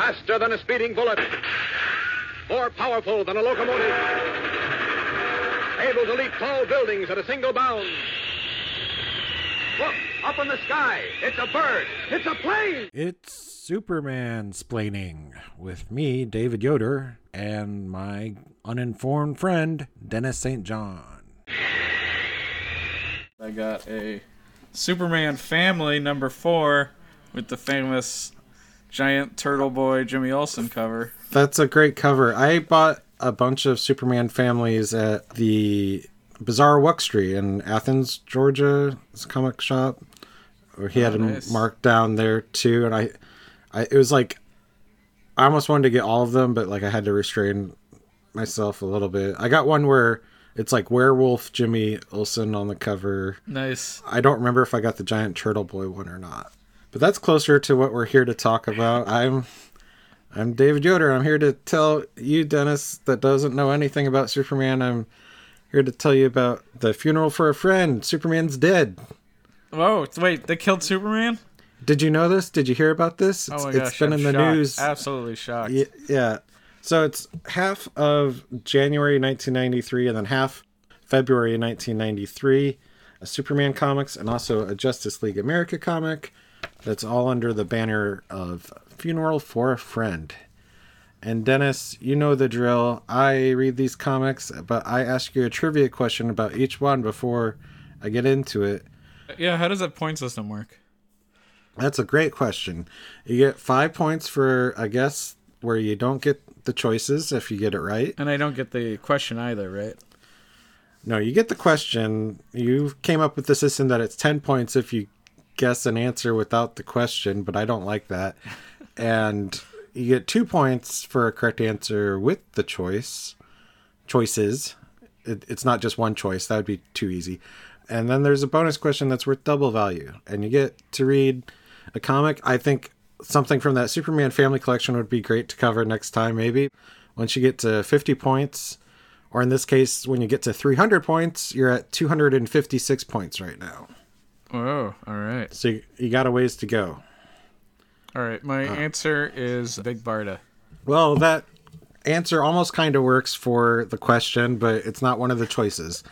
Faster than a speeding bullet. More powerful than a locomotive. Able to leap tall buildings at a single bound. Look, up in the sky. It's a bird. It's a plane. It's Superman splaining with me, David Yoder, and my uninformed friend, Dennis St. John. I got a Superman Family number four with the famous giant turtle boy Jimmy Olsen cover. That's a great cover. I bought a bunch of Superman families at the Bizarre Wuxtry in Athens, Georgia. It's a comic shop. He had Oh, them nice. marked down there too, and I, I it was like, I almost wanted to get all of them, but like I had to restrain myself a little bit. I got one where it's like werewolf Jimmy Olsen on the cover. Nice. I don't remember if I got the giant turtle boy one or not. But that's closer to what we're here to talk about. I'm I'm David Yoder. I'm here to tell you, Dennis, that doesn't know anything about Superman. I'm here to tell you about the funeral for a friend. Superman's dead. Whoa, wait, they killed Superman? Did you know this? Did you hear about this? Oh It's, my it's gosh, been I'm in the shocked. news. Absolutely shocked. Y- yeah. So it's half of January 1993 and then half February 1993. A Superman comics and also a Justice League America comic that's all under the banner of Funeral for a Friend. And Dennis, you know the drill. I read these comics, but I ask you a trivia question about each one before I get into it. Yeah, how does that point system work? That's a great question. You get five points for a guess where you don't get the choices if you get it right. And I don't get the question either, right? No, you get the question. You came up with the system that it's 10 points if you guess an answer without the question, but I don't like that. and you get two points for a correct answer with the choice. Choices. It, it's not just one choice, that would be too easy. And then there's a bonus question that's worth double value. And you get to read a comic. I think something from that Superman family collection would be great to cover next time, maybe. Once you get to 50 points, or in this case, when you get to 300 points, you're at 256 points right now. Oh, all right. So you, you got a ways to go. All right, my Uh. answer is Big Barda. Well, that answer almost kind of works for the question, but it's not one of the choices.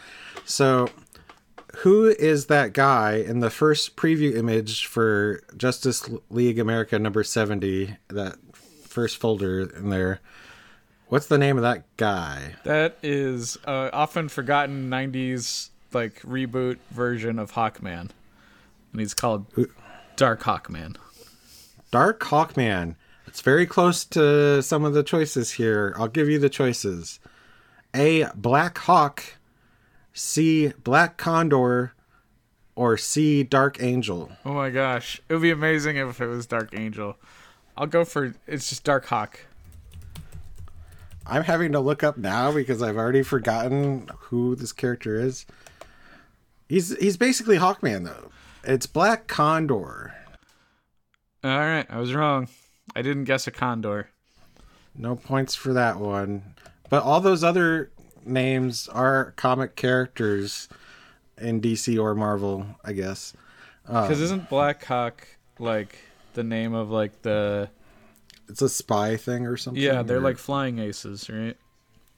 So, who is that guy in the first preview image for Justice League America number 70, that first folder in there? What's the name of that guy? That is uh, often forgotten 90s like reboot version of Hawkman. And he's called Dark Hawkman. Dark Hawkman. It's very close to some of the choices here. I'll give you the choices. A. Black Hawk. C. Black Condor. Or C. Dark Angel. Oh my gosh. It would be amazing if it was Dark Angel. I'll go for it's just Dark Hawk. I'm having to look up now because I've already forgotten who this character is. He's he's basically Hawkman though. It's Black Condor. All right, I was wrong. I didn't guess a condor. No points for that one. But all those other names are comic characters in DC or Marvel, I guess. Um, because isn't Black Hawk like the name of like the It's a spy thing or something. yeah they're or- like flying aces, right?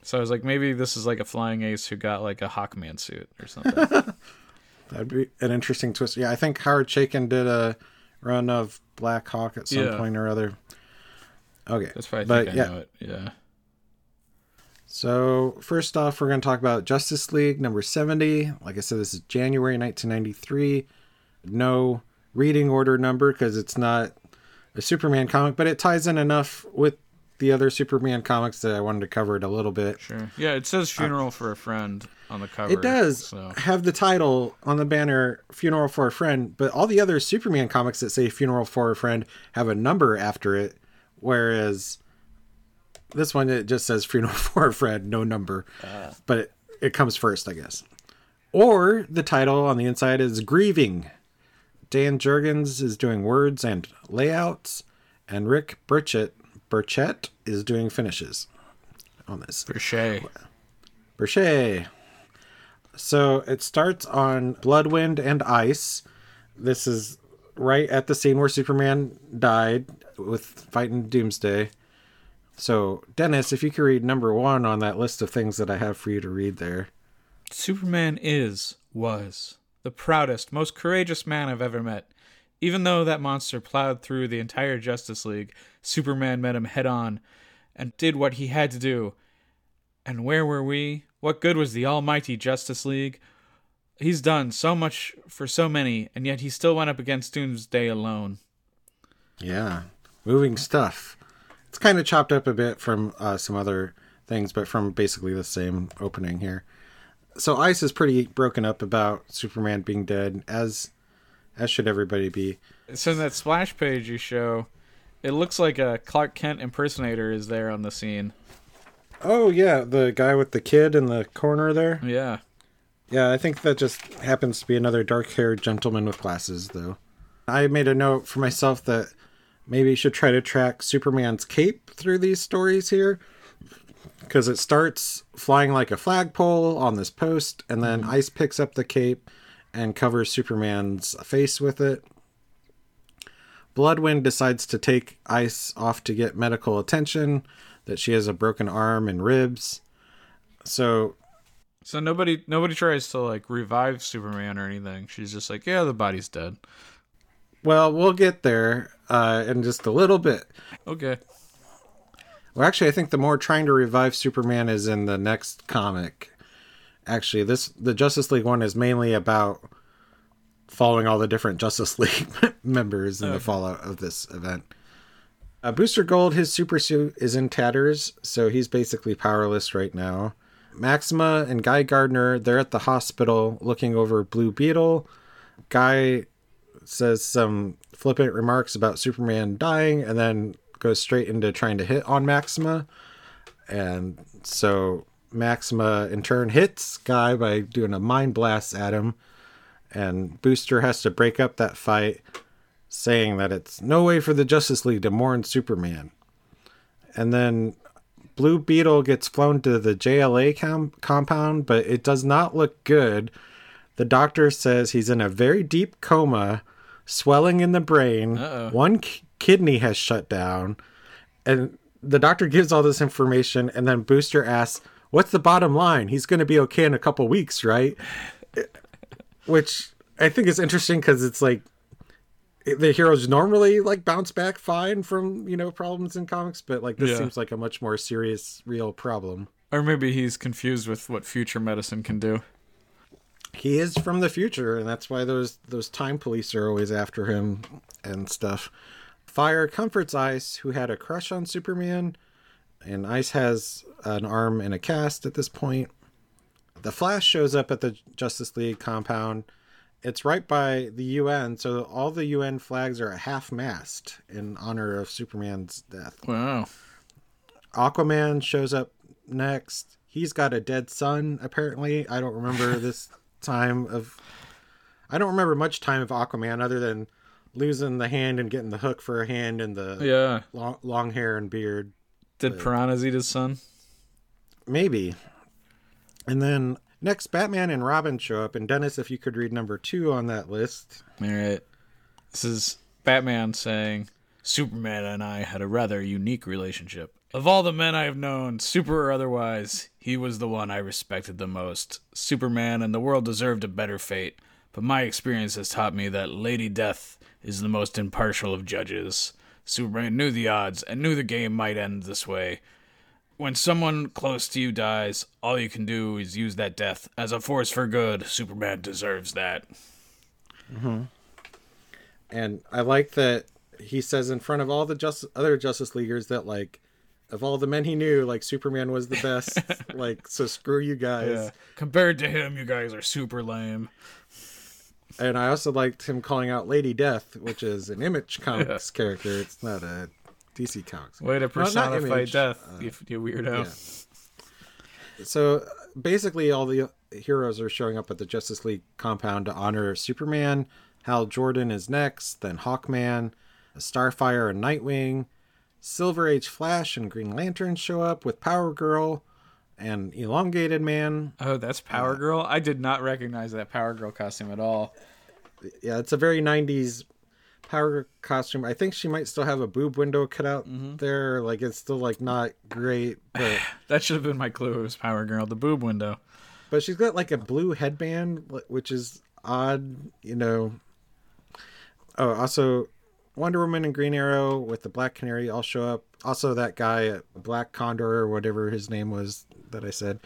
So I was like, maybe this is like a flying ace who got like a Hawkman suit or something. that'd be an interesting twist. Yeah, I think Howard Chaykin did a run of Black Hawk at some Yeah. point or other. Okay, That's why I but think I yeah. know it. Yeah. So first off, we're going to talk about Justice League number seventy. Like I said, this is January 1993. No reading order number because it's not a Superman comic, but it ties in enough with the other Superman comics that I wanted to cover it a little bit. Sure. Yeah, it says funeral for a friend on the cover. It does So have the title on the banner "Funeral for a Friend," but all the other Superman comics that say "Funeral for a Friend" have a number after it, whereas this one it just says "Funeral for a Friend," no number, ah. but it, it comes first, I guess. Or the title on the inside is "Grieving." Dan Jurgens is doing words and layouts, and Rick Burchett Burchett is doing finishes on this. for Shay. Brochet. So it starts on Bloodwynd and Ice. This is right at the scene where Superman died with fighting Doomsday. So, Dennis, if you could read number one on that list of things that I have for you to read there. Superman is, was, the proudest, most courageous man I've ever met. Even though that monster plowed through the entire Justice League, Superman met him head on and did what he had to do. And where were we? What good was the almighty Justice League? He's done so much for so many, and yet he still went up against Doomsday alone. Yeah, moving stuff. It's kind of chopped up a bit from uh, some other things, but from basically the same opening here. So Ice is pretty broken up about Superman being dead, as as should everybody be. So in that splash page you show, it looks like a Clark Kent impersonator is there on the scene. Oh yeah, the guy with the kid in the corner there. Yeah. Yeah, I think that just happens to be another dark-haired gentleman with glasses, though. I made a note for myself that maybe you should try to track Superman's cape through these stories here, because it starts flying like a flagpole on this post, and then mm-hmm. Ice picks up the cape and covers Superman's face with it. Bloodwynd decides to take Ice off to get medical attention, that she has a broken arm and ribs. So So nobody nobody tries to like revive Superman or anything. She's just like, yeah, the body's dead. Well, we'll get there uh, in just a little bit. Okay. Well, actually, I think the more trying to revive Superman is in the next comic. Actually, this the Justice League one is mainly about following all the different Justice League members in the fallout of this event. Uh, Booster Gold, his super suit is in tatters, so he's basically powerless right now. Maxima and Guy Gardner, they're at the hospital looking over Blue Beetle. Guy says some flippant remarks about Superman dying and then goes straight into trying to hit on Maxima. And so Maxima in turn hits Guy by doing a mind blast at him. And Booster has to break up that fight, saying that it's no way for the Justice League to mourn Superman. And then Blue Beetle gets flown to the JLA com- compound, but it does not look good. The doctor says he's in a very deep coma, swelling in the brain. Uh-oh. One kidney has shut down. And the doctor gives all this information, and then Booster asks, What's the bottom line? He's going to be okay in a couple weeks, right? Which I think is interesting because it's like eh, the heroes normally like bounce back fine from you know problems in comics, but like this Yeah. seems like a much more serious, real problem. Or maybe he's confused with what future medicine can do. He is from the future, and that's why those those time police are always after him and stuff. Fire comforts Ice, who had a crush on Superman, and Ice has an arm and a cast at this point. The Flash shows up at the Justice League compound. It's right by the UN, so all the UN flags are at half mast in honor of Superman's death. Wow. Aquaman shows up next. He's got a dead son, apparently. I don't remember this time of. I don't remember much time of Aquaman other than losing the hand and getting the hook for a hand and the Yeah. long, long hair and beard. Did piranhas eat his son? Maybe. And then next, Batman and Robin show up. And Dennis, if you could read number two on that list. All right. This is Batman saying, Superman and I had a rather unique relationship. Of all the men I have known, super or otherwise, he was the one I respected the most. Superman and the world deserved a better fate, but my experience has taught me that Lady Death is the most impartial of judges. Superman knew the odds and knew the game might end this way. When someone close to you dies, all you can do is use that death as a force for good. Superman deserves that. Mm-hmm. And I like that he says in front of all the just other Justice Leaguers that like of all the men he knew, like Superman was the best. like so, screw you guys. Yeah. Compared to him, you guys are super lame. And I also liked him calling out Lady Death, which is an Image Comics character. It's not a DC Comics. Way to personify Image, death, uh, you, you weirdo. yeah. So basically, all the heroes are showing up at the Justice League compound to honor Superman. Hal Jordan is next, then Hawkman, Starfire, and Nightwing. Silver Age Flash and Green Lantern show up with Power Girl and Elongated Man. Oh, that's Power Girl. I did not recognize that Power Girl costume at all. Yeah, it's a very 90s power costume. I think she might still have a boob window cut out there. Like it's still like not great, but That should have been my clue. It was Power Girl, the boob window. but she's got like a blue headband, which is odd. You know. Oh, also Wonder Woman and Green Arrow with the Black Canary all show up. Also, that guy, uh, Black Condor or whatever his name was that I said,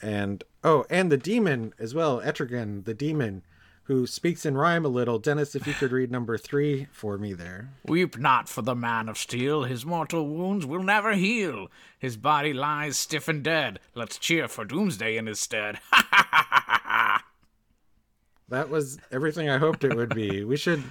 and oh, and the demon as well, Etrigan, the demon, who speaks in rhyme a little. Dennis, if you could read number three for me there. Weep not for the man of steel, his mortal wounds will never heal. His body lies stiff and dead. Let's cheer for doomsday in his stead. That was everything I hoped it would be. We should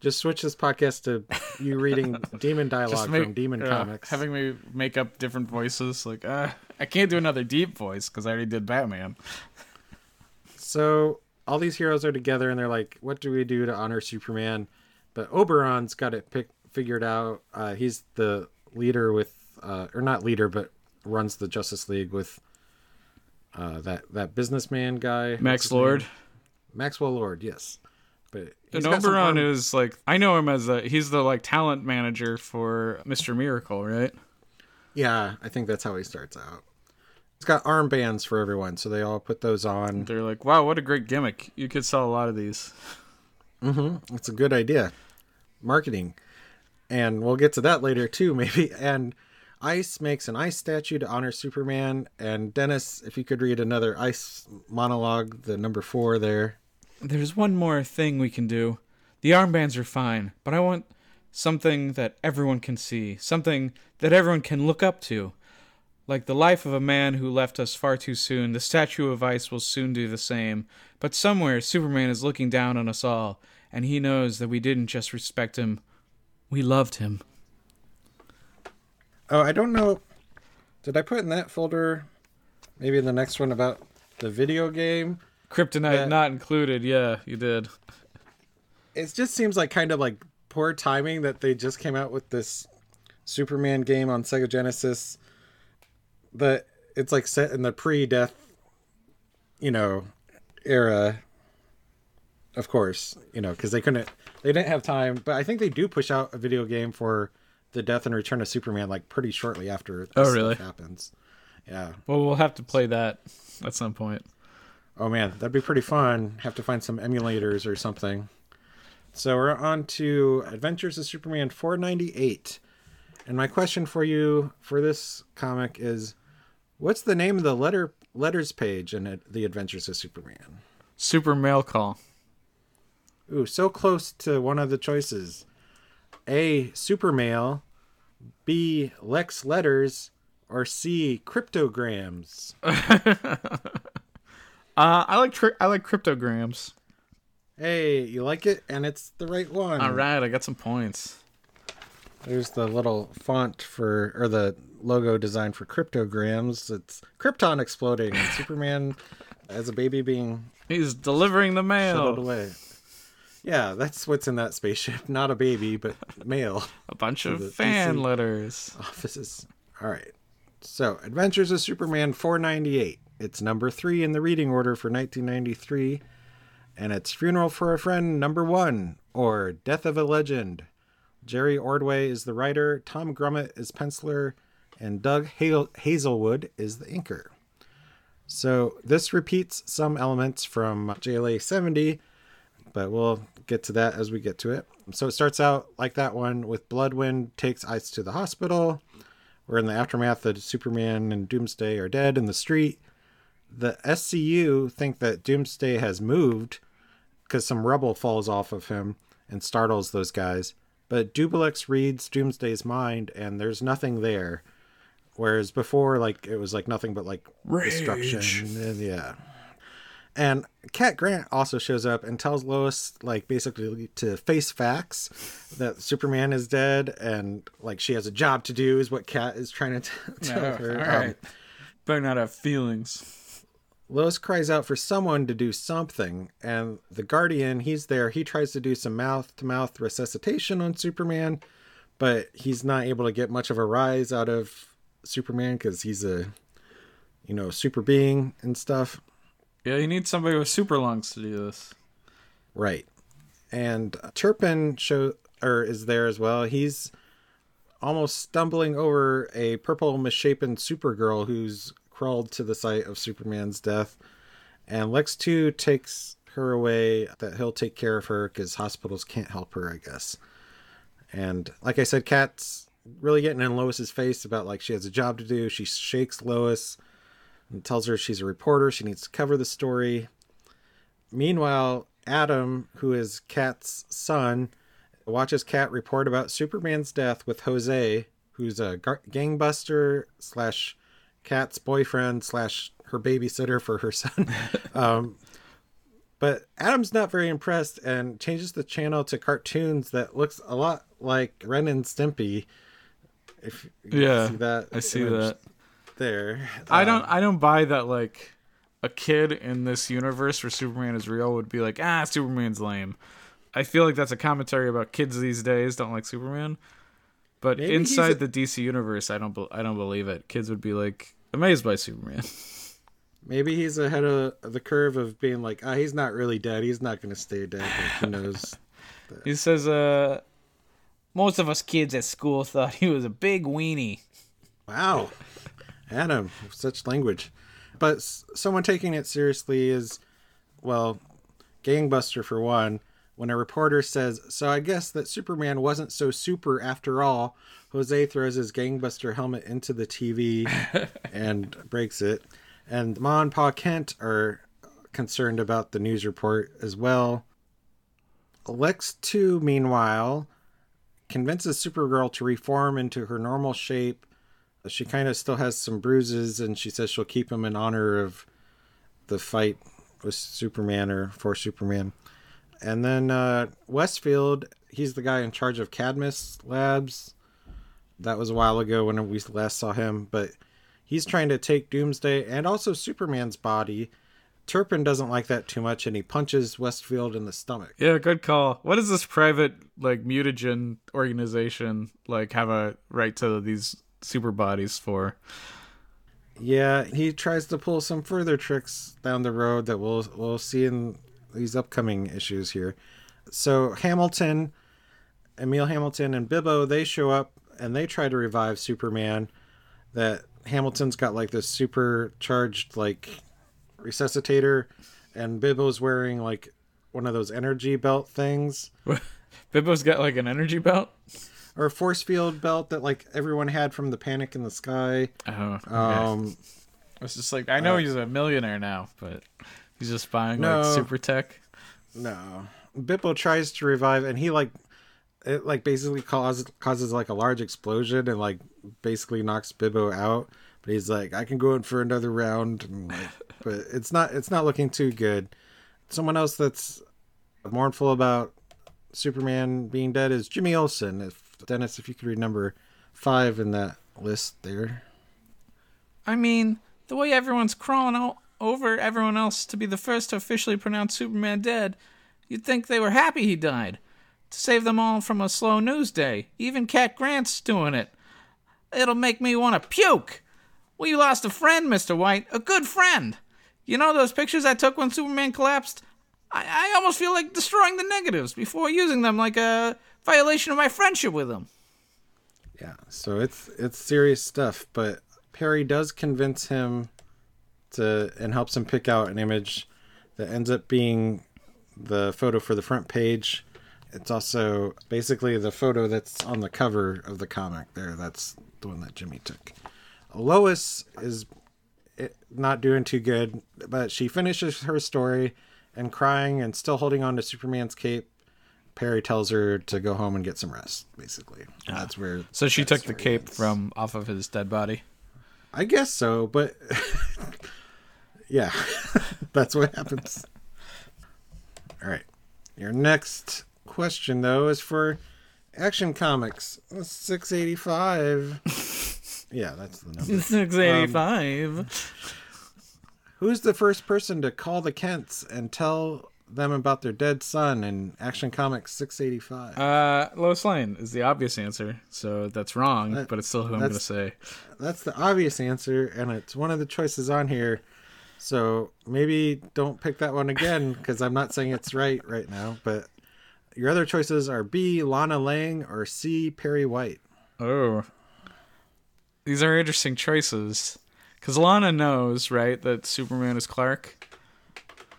just switch this podcast to you reading demon dialogue from Demon yeah, Comics. Having me make up different voices, like uh, I can't do another deep voice because I already did Batman. So all these heroes are together and they're like, "What do we do to honor Superman?" But Oberon's got it pick, figured out. Uh, he's the leader with, uh, or not leader, but runs the Justice League with uh, that that businessman guy, Max? Lord. Maxwell Lord. Yes, but he's And Oberon is like I know him as a he's the like talent manager for Mr. Miracle, right? Yeah, I think that's how he starts out. He's got armbands for everyone, so they all put those on. They're like, wow, what a great gimmick! You could sell a lot of these. Mm-hmm. It's a good idea. Marketing. And we'll get to that later too, maybe. And Ice makes an ice statue to honor Superman. And Dennis, if you could read another ice monologue, the number four there. There's one more thing we can do. The armbands are fine, but I want something that everyone can see, something that everyone can look up to. Like the life of a man who left us far too soon, the statue of ice will soon do the same. But somewhere, Superman is looking down on us all, and he knows that we didn't just respect him, we loved him. Oh, I don't know. Did I put in that folder? Maybe in the next one about the video game? Kryptonite not included, yeah, you did. It just seems like kind of like poor timing that they just came out with this Superman game on Sega Genesis. But it's like set in the pre-death, you know, era. Of course, you know, because they couldn't, they didn't have time. But I think they do push out a video game for the death and return of Superman like pretty shortly after this Oh, really? happens. Yeah. Well, we'll have to play that at some point. Oh man, that'd be pretty fun. Have to find some emulators or something. So we're on to Adventures of Superman 498. And my question for you for this comic is what's the name of the letter letters page in it, The Adventures of Superman? Super mail call. Ooh, so close to one of the choices. A. Super Mail, B. Lex letters, or C. Cryptograms. Uh, I like tri- I like cryptograms. Hey, you like it? And it's the right one. All right, I got some points. There's the little font for, or the logo design for cryptograms. It's Krypton exploding and Superman as a baby being He's delivering the shuttled mail. away. Yeah, that's what's in that spaceship. Not a baby, but mail A bunch of fan DC. letters. offices. All right. So, Adventures of Superman 498. It's number three in the reading order for 1993. And it's Funeral for a Friend number one, or Death of a Legend. Jerry Ordway is the writer, Tom Grummett is penciler, and Doug Ha- Hazelwood is the inker. So this repeats some elements from JLA 70, but we'll get to that as we get to it. So it starts out like that one with Bloodwynd takes Ice to the hospital. We're in the aftermath that Superman and Doomsday are dead in the street. The SCU think that Doomsday has moved because some rubble falls off of him and startles those guys. But Dubbilex reads Doomsday's mind and there's nothing there. Whereas before, like it was like nothing but like destruction. And, yeah. And Cat Grant also shows up and tells Lois, like, basically to face facts that Superman is dead and, like, she has a job to do, is what Cat is trying to t- tell No, her. all Um, right. Better not have feelings. Lois cries out for someone to do something, and the Guardian, he's there. He tries to do some mouth to mouth resuscitation on Superman, but he's not able to get much of a rise out of Superman because he's a, you know, super being and stuff. Yeah, you need somebody with super lungs to do this. Right. And Turpin show or is there as well. He's almost stumbling over a purple misshapen Supergirl who's crawled to the site of Superman's death. And Lex 2 takes her away that he'll take care of her because hospitals can't help her, I guess. And like I said, Cat's really getting in Lois's face about like she has a job to do. She shakes Lois and tells her she's a reporter. She needs to cover the story. Meanwhile, Adam, who is Cat's son, watches Cat report about Superman's death with Jose, who's a gar- gangbuster slash Cat's boyfriend slash her babysitter for her son. um, but Adam's not very impressed and changes the channel to cartoons that looks a lot like Ren and Stimpy. If you Yeah, see that, I see that. there. I Uh, don't I don't buy that like a kid in this universe where Superman is real would be like, ah, Superman's lame. I feel like that's a commentary about kids these days don't like Superman. But Maybe inside a- the DC universe, I don't be- I don't believe it. Kids would be like amazed by Superman. Maybe he's ahead of the curve of being like, ah, he's not really dead. He's not going to stay dead. Like, who knows? he says, uh, most of us kids at school thought he was a big weenie. Wow, Adam, such language. But s- someone taking it seriously is, well, Gangbuster for one. When a reporter says, "So I guess that Superman wasn't so super after all," Jose throws his Gangbuster helmet into the TV and breaks it. And Ma and Pa Kent are concerned about the news report as well. Lex 2, meanwhile, convinces Supergirl to reform into her normal shape. She kind of still has some bruises, and she says she'll keep them in honor of the fight with Superman or for Superman. And then uh, Westfield, he's the guy in charge of Cadmus Labs. That was a while ago when we last saw him, but he's trying to take Doomsday and also Superman's body. Turpin doesn't like that too much, and he punches Westfield in the stomach. Yeah, good call. What does this private like mutagen organization like have a right to these super bodies for? Yeah, he tries to pull some further tricks down the road that we'll we'll see in these upcoming issues here. So Hamilton, Emil Hamilton and Bibbo, they show up and they try to revive Superman. That Hamilton's got like this supercharged like resuscitator, and Bibbo's wearing like one of those energy belt things Bibbo's got like an energy belt. or a force field belt that like everyone had from the Panic in the Sky. Oh, Um, it's just like I know he's a millionaire now, but he's just buying No. like super tech. No. Bibbo tries to revive and he like it like basically causes causes like a large explosion and like basically knocks Bibbo out. But he's like, I can go in for another round and like, but it's not it's not looking too good. Someone else that's mournful about Superman being dead is Jimmy Olsen. If Dennis, if you could read number five in that list there. I mean, the way everyone's crawling o- over everyone else to be the first to officially pronounce Superman dead, you'd think they were happy he died. To save them all from a slow news day. Even Cat Grant's doing it. It'll make me want to puke. We lost a friend, Mr. White. A good friend. You know those pictures I took when Superman collapsed? I, I almost feel like destroying the negatives before using them like a violation of my friendship with him. Yeah, so it's it's serious stuff, but Perry does convince him to and helps him pick out an image that ends up being the photo for the front page. It's also basically the photo that's on the cover of the comic there. That's the one that Jimmy took. Lois is eh, not doing too good, but she finishes her story and crying and still holding on to Superman's cape. Perry tells her to go home and get some rest, basically. And That's where So she took the cape ends. from off of his dead body. I guess so, but yeah, that's what happens. All right. Your next question, though, is for Action Comics 685. yeah, that's the number. 685. Who's the first person to call the Kents and tell them about their dead son in Action Comics 685? Uh, Lois Lane is the obvious answer, so that's wrong, That- but it's still who I'm going to say. That's the obvious answer, and it's one of the choices on here. So maybe don't pick that one again because I'm not saying it's right right now. But your other choices are B. Lana Lang or C. Perry White. Oh. These are interesting choices. Because Lana knows, right, that Superman is Clark.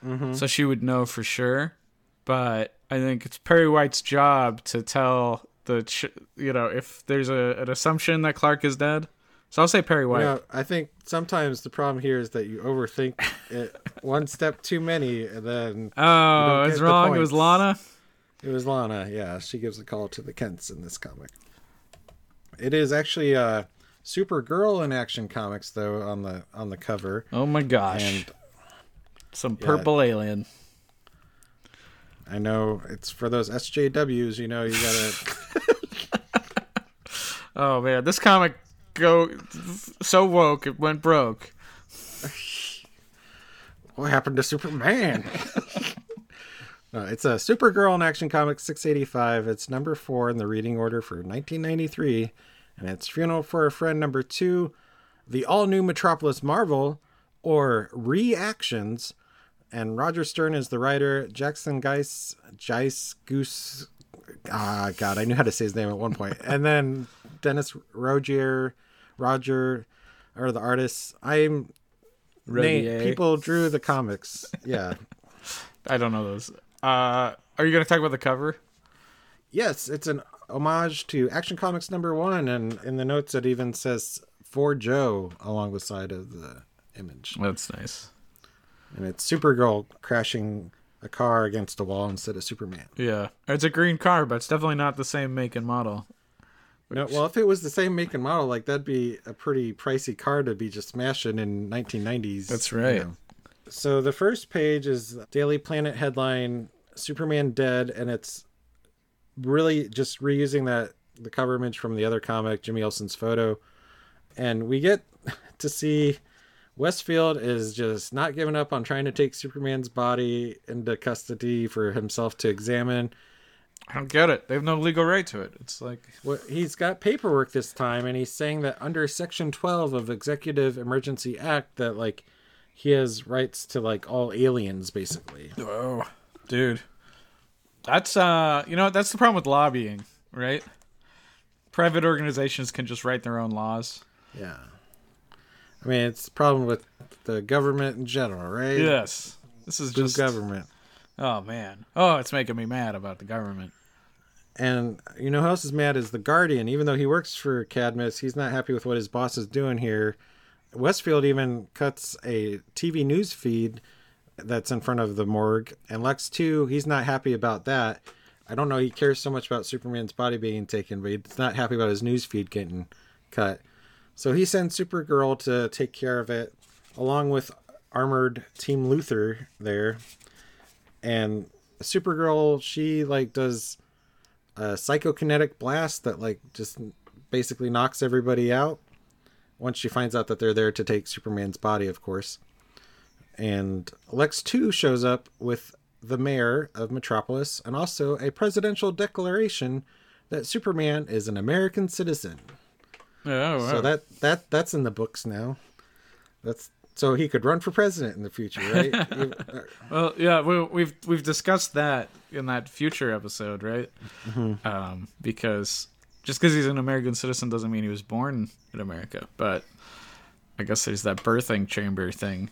Mm-hmm. So she would know for sure. But I think it's Perry White's job to tell the, ch- you know, if there's a, an assumption that Clark is dead. So I'll say Perry White. You know, I think sometimes the problem here is that you overthink it one step too many, and then oh, it's the wrong. It was. Lana. It was Lana. Yeah, she gives a call to the Kents in this comic. It is actually uh, Supergirl in Action Comics though on the on the cover, Oh my gosh. and Some purple alien. I know it's for those SJWs. You know, you gotta. Oh man, this comic go so woke it went broke. what happened to Superman? no, it's a Supergirl in Action Comics 685. It's number four in the reading order for 1993, and it's Funeral for a Friend number two, the all new Metropolis Marvel, or Reactions. And Roger Stern is the writer. Jackson Guice, Geis Goose. Ah, God, I knew how to say his name at one point. And then Dennis Rodier, Roger, are the artists. I'm Nate, people drew the comics. Yeah. I don't know those. Uh, are you gonna talk about the cover? yes, it's an homage to Action Comics number one, and in the notes it even says for Joe along the side of the image. That's nice. And it's Supergirl crashing a car against a wall instead of Superman. Yeah, it's a green car, but it's definitely not the same make and model. No, well, if it was the same make and model, like that'd be a pretty pricey car to be just smashing in 1990s. That's right. So the first page is Daily Planet headline Superman dead, and it's really just reusing that the cover image from the other comic, Jimmy Olsen's photo, and we get to see Westfield is just not giving up on trying to take Superman's body into custody for himself to examine. I don't get it. They have no legal right to it. It's like Well, he's got paperwork this time, and he's saying that under Section 12 of Executive Emergency Act, that like he has rights to like all aliens, basically. Oh, dude. That's uh, you know, that's the problem with lobbying, right? Private organizations can just write their own laws. Yeah. I mean, it's the problem with the government in general, right? Yes. This is Boo just government. Oh man. Oh, it's making me mad about the government. And you know who else is mad is the Guardian. Even though he works for Cadmus, he's not happy with what his boss is doing here. Westfield even cuts a TV news feed that's in front of the morgue, and Lex too. He's not happy about that. I don't know. He cares so much about Superman's body being taken, but he's not happy about his news feed getting cut. So he sends Supergirl to take care of it, along with armored Team Luther there. And Supergirl, she like does a psychokinetic blast that like just basically knocks everybody out once she finds out that they're there to take Superman's body, of course. And Lex 2 shows up with the mayor of Metropolis and also a presidential declaration that Superman is an American citizen. Oh, wow. So that that that's in the books now. That's so he could run for president in the future, right? Uh, Well, yeah, we, we've we've discussed that in that future episode, right? Um, because just because he's an American citizen doesn't mean he was born in America. But I guess there's that birthing chamber thing.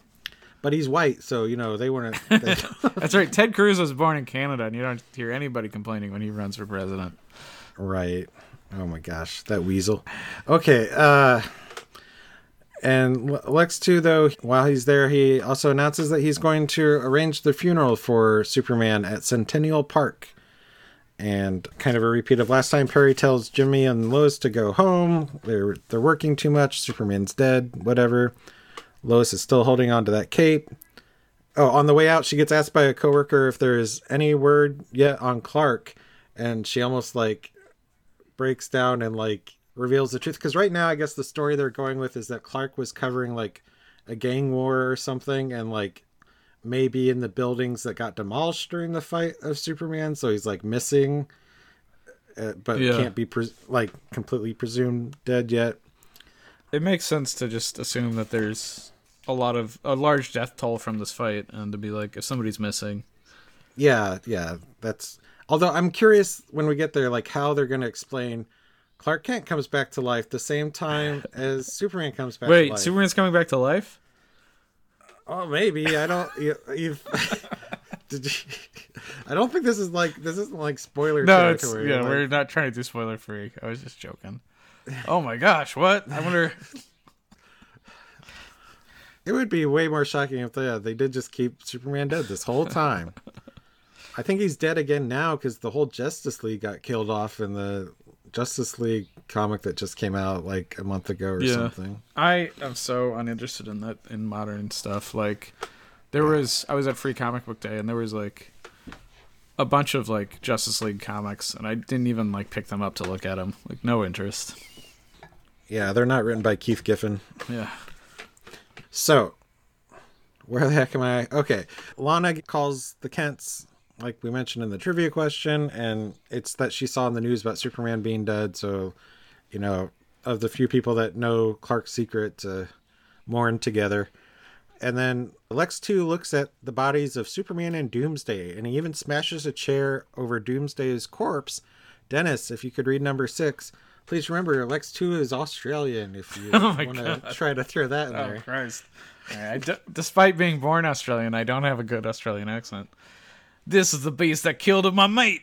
but he's white, so you know they weren't. They, That's right. Ted Cruz was born in Canada, and you don't hear anybody complaining when he runs for president. Right. Oh my gosh, that weasel. Okay, uh and Lex 2 though, while he's there, he also announces that he's going to arrange the funeral for Superman at Centennial Park. And kind of a repeat of last time, Perry tells Jimmy and Lois to go home. They're they're working too much. Superman's dead. Whatever. Lois is still holding on to that cape. Oh, on the way out, she gets asked by a coworker if there is any word yet on Clark, and she almost like breaks down and like reveals the truth because right now i guess the story they're going with is that clark was covering like a gang war or something and like maybe in the buildings that got demolished during the fight of superman so he's like missing uh, but Yeah. can't be pres- like completely presumed dead yet It makes sense to just assume that there's a lot of a large death toll from this fight, and to be like, if somebody's missing, yeah yeah that's Although I'm curious when we get there, like how they're going to explain Clark Kent comes back to life the same time as Superman comes back. to Wait. Superman's coming back to life? Oh, maybe I don't. You, you've, did you? I don't think this is like this isn't like spoiler No, it's territory. yeah. like- we're not trying to do spoiler free. I was just joking. Oh my gosh, what? I wonder. It would be way more shocking if they, they did just keep Superman dead this whole time. I think he's dead again now because the whole Justice League got killed off in the Justice League comic that just came out like a month ago or Yeah. something. I am so uninterested in that in modern stuff. Like there was I was at Free Comic Book Day and there was like a bunch of like Justice League comics and I didn't even like pick them up to look at them. Like no interest. Yeah, they're not written by Keith Giffen. Yeah. So, where the heck am I? Okay, Lana calls the Kents, like we mentioned in the trivia question, and it's that she saw in the news about Superman being dead. So, you know, of the few people that know Clark's secret, to mourn together. And then Lex 2 looks at the bodies of Superman and Doomsday, and he even smashes a chair over Doomsday's corpse. Dennis, if you could read number six, please remember Lex 2 is Australian if you Oh want to try to throw that in Oh there. Christ! Alright, I d- despite being born Australian, I don't have a good Australian accent. This is the beast that killed my mate.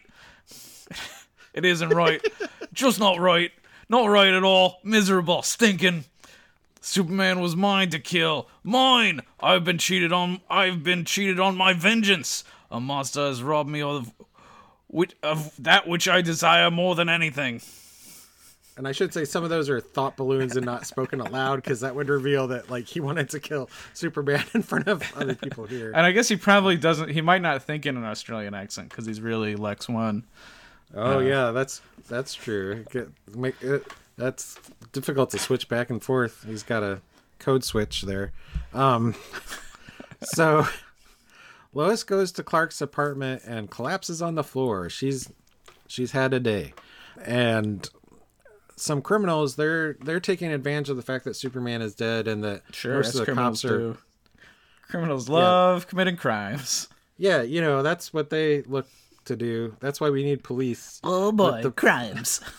it isn't right. Just not right. Not right at all. Miserable. Stinking. Superman was mine to kill. Mine. I've been cheated on. I've been cheated on my vengeance. A monster has robbed me of, of that which I desire more than anything. And I should say some of those are thought balloons and not spoken aloud because that would reveal that like he wanted to kill Superman in front of other people here. And I guess he probably doesn't. He might not think in an Australian accent because he's really Lex One. Oh yeah, that's that's true. Get, make it, that's difficult to switch back and forth. He's got a code switch there. Um, so Lois goes to Clark's apartment and collapses on the floor. She's she's had a day, and some criminals they're they're taking advantage of the fact that Superman is dead and that most of the cops are do. Criminals love committing crimes. yeah you know that's what they look to do. That's why we need police. Oh boy, the- crimes.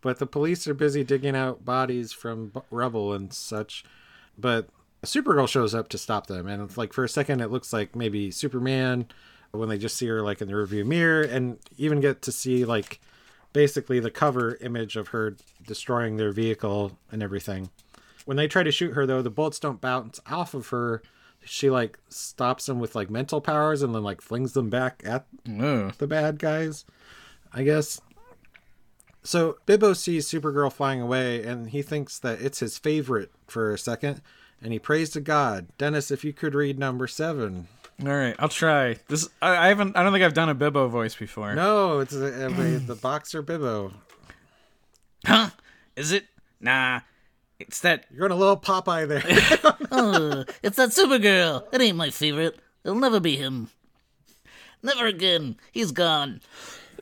But the police are busy digging out bodies from b- rubble and such. But a Supergirl shows up to stop them, and it's like for a second it looks like maybe Superman when they just see her like in the rearview mirror, and even get to see like basically the cover image of her destroying their vehicle and everything. When they try to shoot her though, the bullets don't bounce off of her. She like stops them with like mental powers and then like flings them back at the bad guys, I guess. So Bibbo sees Supergirl flying away and he thinks that it's his favorite for a second and he prays to God. Dennis, if you could read number seven. All right, I'll try. This I, I haven't. I don't think I've done a Bibbo voice before. No, it's a, a- the boxer Bibbo. Huh? Is it? Nah. It's that. You're in a little Popeye there. oh, it's that Supergirl. It ain't my favorite. It'll never be him. Never again. He's gone.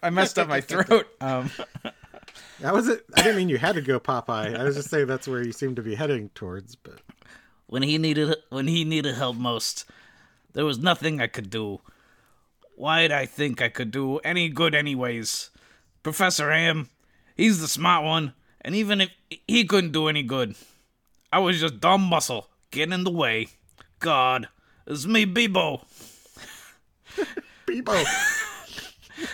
I messed up my throat. Um. that was it. I didn't mean you had to go Popeye. I was just saying that's where you seem to be heading towards. But When he needed when he needed help most, there was nothing I could do. Why'd I think I could do any good, anyways? Professor Am, he's the smart one, and even if he couldn't do any good, I was just dumb muscle getting in the way. God, it's me, Bebo. Bebo,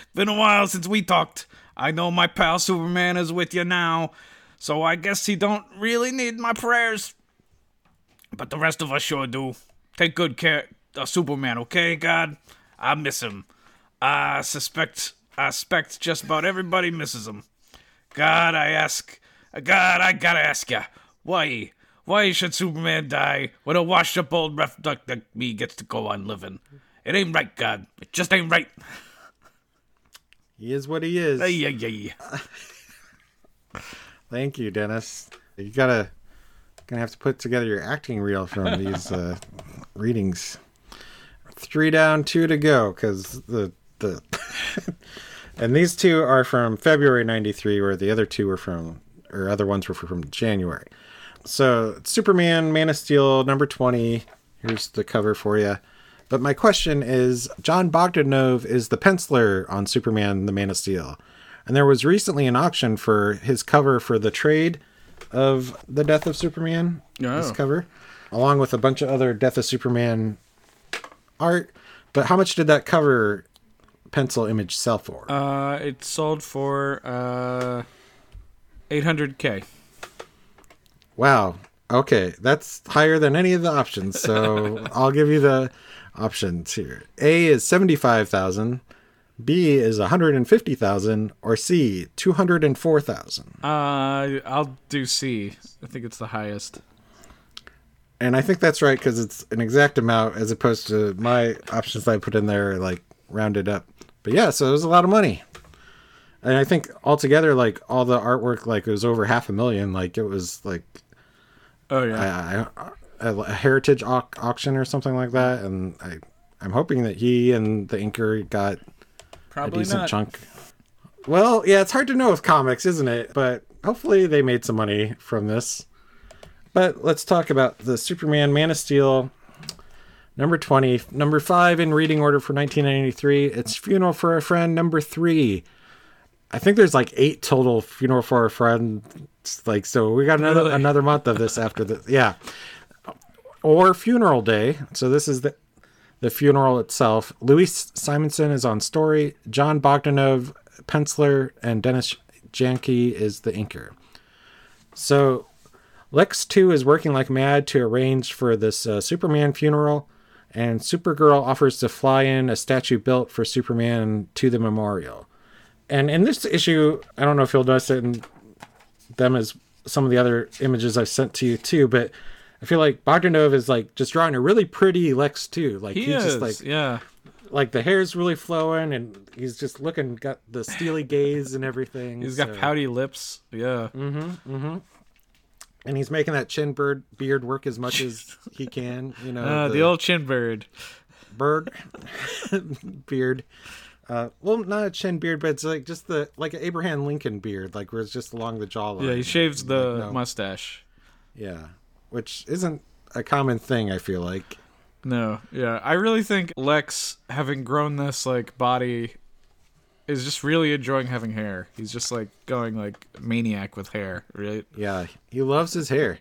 Been a while since we talked. I know my pal Superman is with you now, so I guess he don't really need my prayers. But the rest of us sure do. Take good care of Superman, okay, God? I miss him. I suspect, I suspect just about everybody misses him. God, I ask, God, I gotta ask ya, why, why should Superman die when a washed-up old rough duck like me gets to go on living? It ain't right, God. It just ain't right. he is what he is. Ay, ay, ay. Thank you, Dennis. You gotta gonna have to put together your acting reel from these uh, readings. Three down, two to go, because the the and these two are from February '93, where the other two were from, or other ones were from January. So Superman, Man of Steel, number twenty. Here's the cover for you. But my question is Jon Bogdanove is the penciler on Superman the Man of Steel. And there was recently an auction for his cover for the trade of The Death of Superman. This Oh. cover, along with a bunch of other Death of Superman art. But how much did that cover pencil image sell for? Uh, it sold for uh, 800k. Wow. Okay, that's higher than any of the options. So I'll give you the options here. A is 75,000, B is 150,000, or C 204,000. Uh, I'll do C. I think it's the highest. And I think that's right cuz it's an exact amount as opposed to my options that I put in there like rounded up. But yeah, so it was a lot of money. And I think altogether like all the artwork like it was over half a million, like it was like Oh yeah. a heritage au- auction or something like that, and I, I'm hoping that he and the inker got a decent not. chunk. Well, yeah, it's hard to know with comics, isn't it? But hopefully they made some money from this. But let's talk about the Superman Man of Steel, number 20. Number 5 in reading order for 1993. It's Funeral for a Friend, number 3. I think there's like eight total Funeral for a Friend. Like, so we got another Really? another month of this after the. Yeah. Or Funeral Day. So this is the the funeral itself. Louise Simonson is on story. Jon Bogdanove, penciler, and Dennis Janke is the inker. So Lex 2 is working like mad to arrange for this uh, Superman funeral, and Supergirl offers to fly in a statue built for Superman to the memorial. And in this issue, I don't know if you'll notice it in them as some of the other images I've sent to you too, but I feel like Bogdanove is like just drawing a really pretty Lex 2. Like He he's is. just like yeah. like the hair's really flowing and he's just looking got the steely gaze and everything. He's got pouty lips. Yeah. And he's making that chin bird beard work as much as he can. You know, Uh, the, old chin bird. bird beard. Uh, well, not a chin beard, but it's like just the like an Abraham Lincoln beard, like where it's just along the jawline. Yeah, he shaves the no. mustache. Yeah, which isn't a common thing. I feel like. No, yeah. I really think Lex, having grown this like body, is just really enjoying having hair. He's just like going like maniac with hair, right? Yeah, he loves his hair.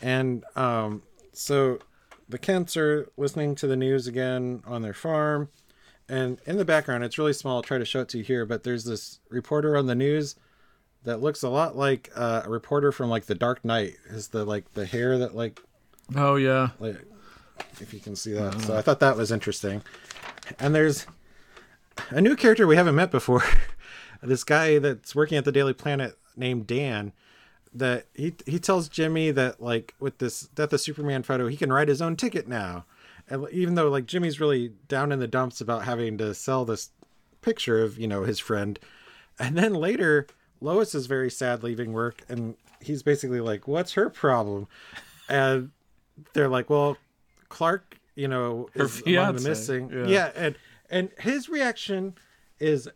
And um, so the Kents are listening to the news again on their farm. And in the background, it's really small. I'll try to show it to you here, but there's this reporter on the news that looks a lot like uh, a reporter from like The Dark Knight. Is the like the hair that like Oh yeah. like if you can see that. So I thought that was interesting. And there's a new character we haven't met before. this guy that's working at the Daily Planet named Dan that he he tells Jimmy that like with this Death of Superman photo, he can write his own ticket now. And even though like Jimmy's really down in the dumps about having to sell this picture of, you know, his friend. And then later Lois is very sad leaving work and he's basically like, "What's her problem?" And they're like, "Well, Clark, you know, is among the missing." yeah. Yeah. and and his reaction is,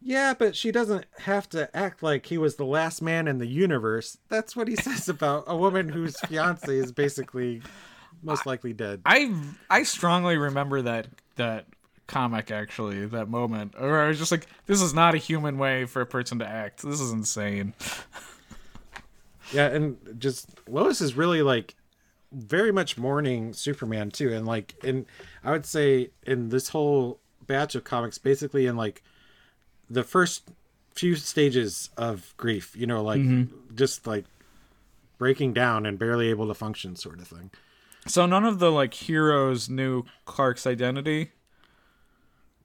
"Yeah, but she doesn't have to act like he was the last man in the universe." That's what he says about a woman whose fiance is basically most likely dead. I I strongly remember that that comic actually that moment where I was just like, this is not a human way for a person to act. This is insane. Yeah, and just Lois is really like very much mourning Superman too, and like in I would say in this whole batch of comics, basically in like the first few stages of grief, you know, like mm-hmm. just like breaking down and barely able to function, sort of thing. So none of the like heroes knew Clark's identity.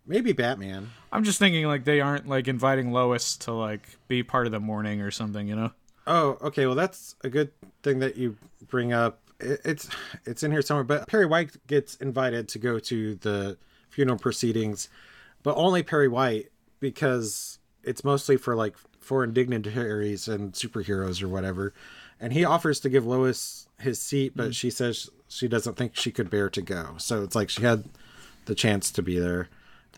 Maybe Batman. I'm just thinking like they aren't like inviting Lois to like be part of the mourning or something, you know? Oh, okay. Well, that's a good thing that you bring up. It's it's in here somewhere, but Perry White gets invited to go to the funeral proceedings, but only Perry White because it's mostly for like foreign dignitaries and superheroes or whatever. And he offers to give Lois his seat, but mm. she says she doesn't think she could bear to go. So it's like she had the chance to be there.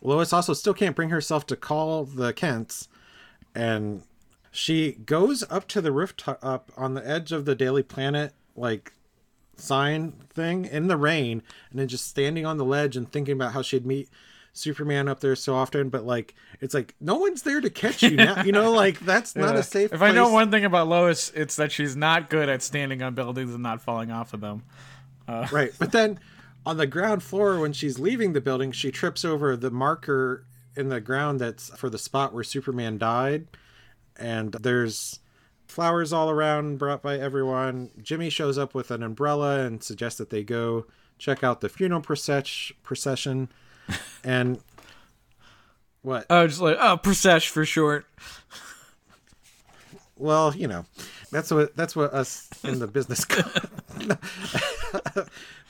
Lois also still can't bring herself to call the Kents, and she goes up to the rooftop on the edge of the Daily Planet, like sign thing in the rain and then just standing on the ledge and thinking about how she'd meet Superman up there so often, but like it's like no one's there to catch you now. You know, like that's not a safe. If I know one thing about Lois, it's that she's not good at standing on buildings and not falling off of them. Uh, right, but then on the ground floor when she's leaving the building, she trips over the marker in the ground that's for the spot where Superman died, and there's flowers all around brought by everyone. Jimmy shows up with an umbrella and suggests that they go check out the funeral process- procession, and what? Oh, just like oh, Presesh for short. Well, you know, that's what that's what us in the business.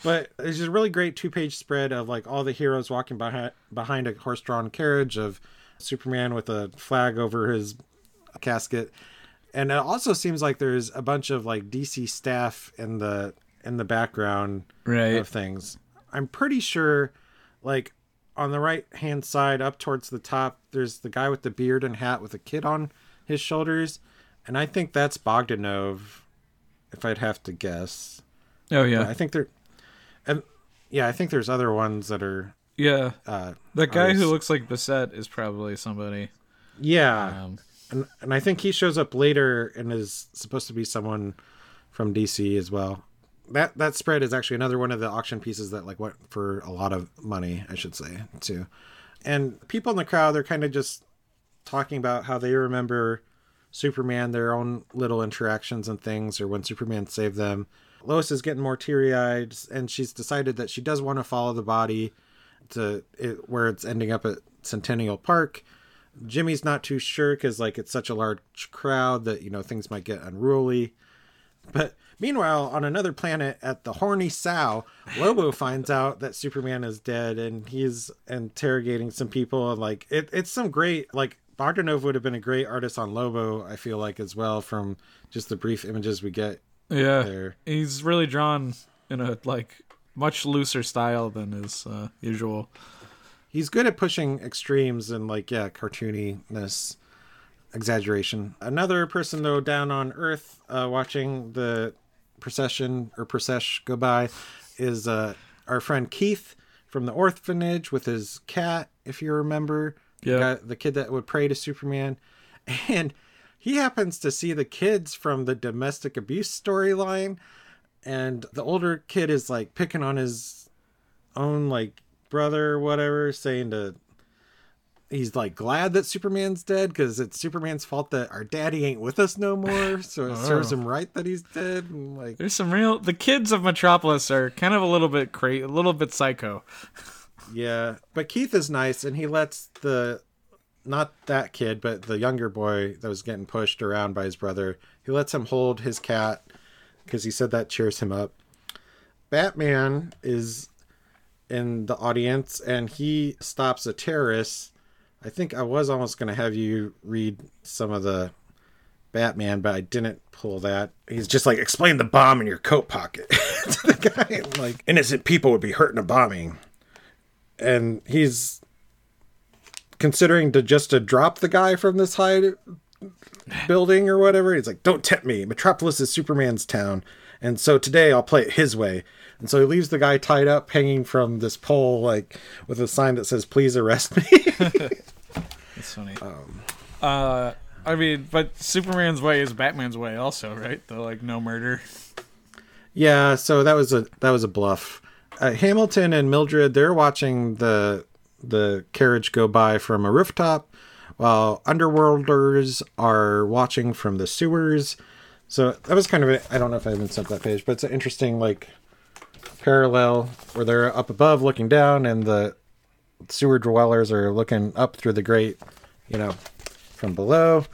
but it's just a really great two-page spread of like all the heroes walking behind behind a horse-drawn carriage of Superman with a flag over his casket, and it also seems like there's a bunch of like DC staff in the in the background Right. of things. I'm pretty sure, like on the right hand side up towards the top, there's the guy with the beard and hat with a kid on his shoulders, and I think that's Bogdanove, if I'd have to guess. Oh yeah. I think there, and yeah, I think there's other ones that are. yeah. Uh, The guy who looks like Bissett is probably somebody. yeah, Um, and and I think he shows up later and is supposed to be someone from DC as well. That that spread is actually another one of the auction pieces that like went for a lot of money, I should say, too. And people in the crowd, they're kind of just talking about how they remember Superman, their own little interactions and things, or when Superman saved them. Lois is getting more teary eyed, and she's decided that she does want to follow the body to it, where it's ending up at Centennial Park. Jimmy's not too sure because like it's such a large crowd that you know things might get unruly. But meanwhile, on another planet at the Horny Sow, Lobo finds out that Superman is dead, and he's interrogating some people. And like it, it's some great like Bogdanove would have been a great artist on Lobo. I feel like as well from just the brief images we get yeah, there. he's really drawn in a like much looser style than his uh, usual. He's good at pushing extremes and like yeah cartooniness exaggeration. Another person though down on earth uh watching the procession or procession go by is uh our friend keith from the orphanage with his cat if you remember. Yeah. the, the kid that would pray to superman. And he happens to see the kids from the domestic abuse storyline. And the older kid is like picking on his own like brother or whatever saying to he's like glad that superman's dead because it's superman's fault that our daddy ain't with us no more so it oh. serves him right that he's dead and like There's some real. The kids of Metropolis are kind of a little bit crazy, a little bit psycho. yeah but keith is nice and he lets the not that kid but the younger boy that was getting pushed around by his brother he lets him hold his cat because he said that cheers him up batman is in the audience and he stops a terrorist i think i was almost going to have you read some of the batman but i didn't pull that he's just like explain the bomb in your coat pocket to the guy like innocent people would be hurt in a bombing and he's considering to just to drop the guy from this high building or whatever. He's like, "Don't tempt me. Metropolis is Superman's town, and so today I'll play it his way." And so he leaves the guy tied up, hanging from this pole, like with a sign that says, "Please arrest me." It's funny. Um, uh, I mean, but Superman's way is Batman's way, also, right? The like no murder. yeah, so that was a that was a bluff. Uh, Hamilton and Mildred, they're watching the the carriage go by from a rooftop, while underworlders are watching from the sewers. So that was kind of a, I don't know if I even sent that page, but it's an interesting like parallel where they're up above looking down and the sewer dwellers are looking up through the grate, you know, from below.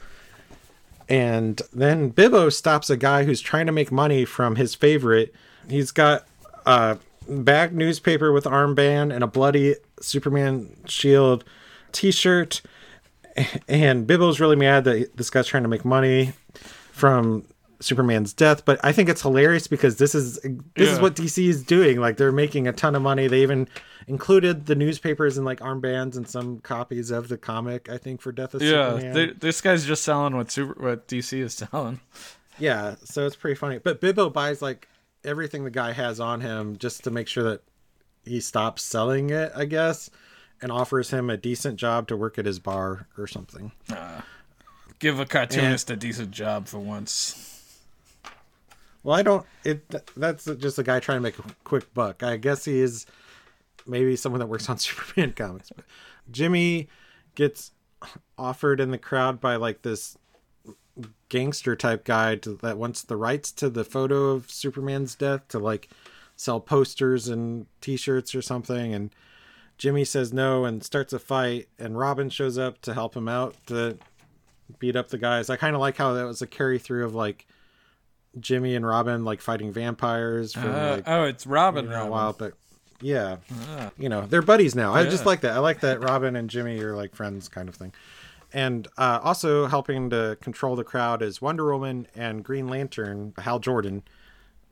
And then Bibbo stops a guy who's trying to make money from his favorite. He's got a bag newspaper with armband and a bloody Superman shield t-shirt. And Bibbo's really mad that this guy's trying to make money from Superman's death, but I think it's hilarious because this is this is what DC is doing. Like they're making a ton of money. They even included the newspapers and like armbands and some copies of the comic. I think for Death of Yeah, Superman. they, this guy's just selling what super what DC is selling. Yeah, so it's pretty funny. But Bibbo buys like everything the guy has on him just to make sure that he stops selling it, I guess, and offers him a decent job to work at his bar or something. Uh, give a cartoonist a decent job for once. Well, I don't. It that's just a guy trying to make a quick buck. I guess he is maybe someone that works on Superman comics. But Jimmy gets offered in the crowd by like this gangster type guy to, that wants the rights to the photo of Superman's death to like sell posters and T-shirts or something. And Jimmy says no and starts a fight. And Robin shows up to help him out to beat up the guys. I kind of like how that was a carry through of like Jimmy and Robin like fighting vampires for Uh, like oh, it's Robin. you know, a while, but yeah, Ah. you know they're buddies now. I just like that. I like that Robin and Jimmy are like friends, kind of thing. And uh, also helping to control the crowd is Wonder Woman and Green Lantern. Hal Jordan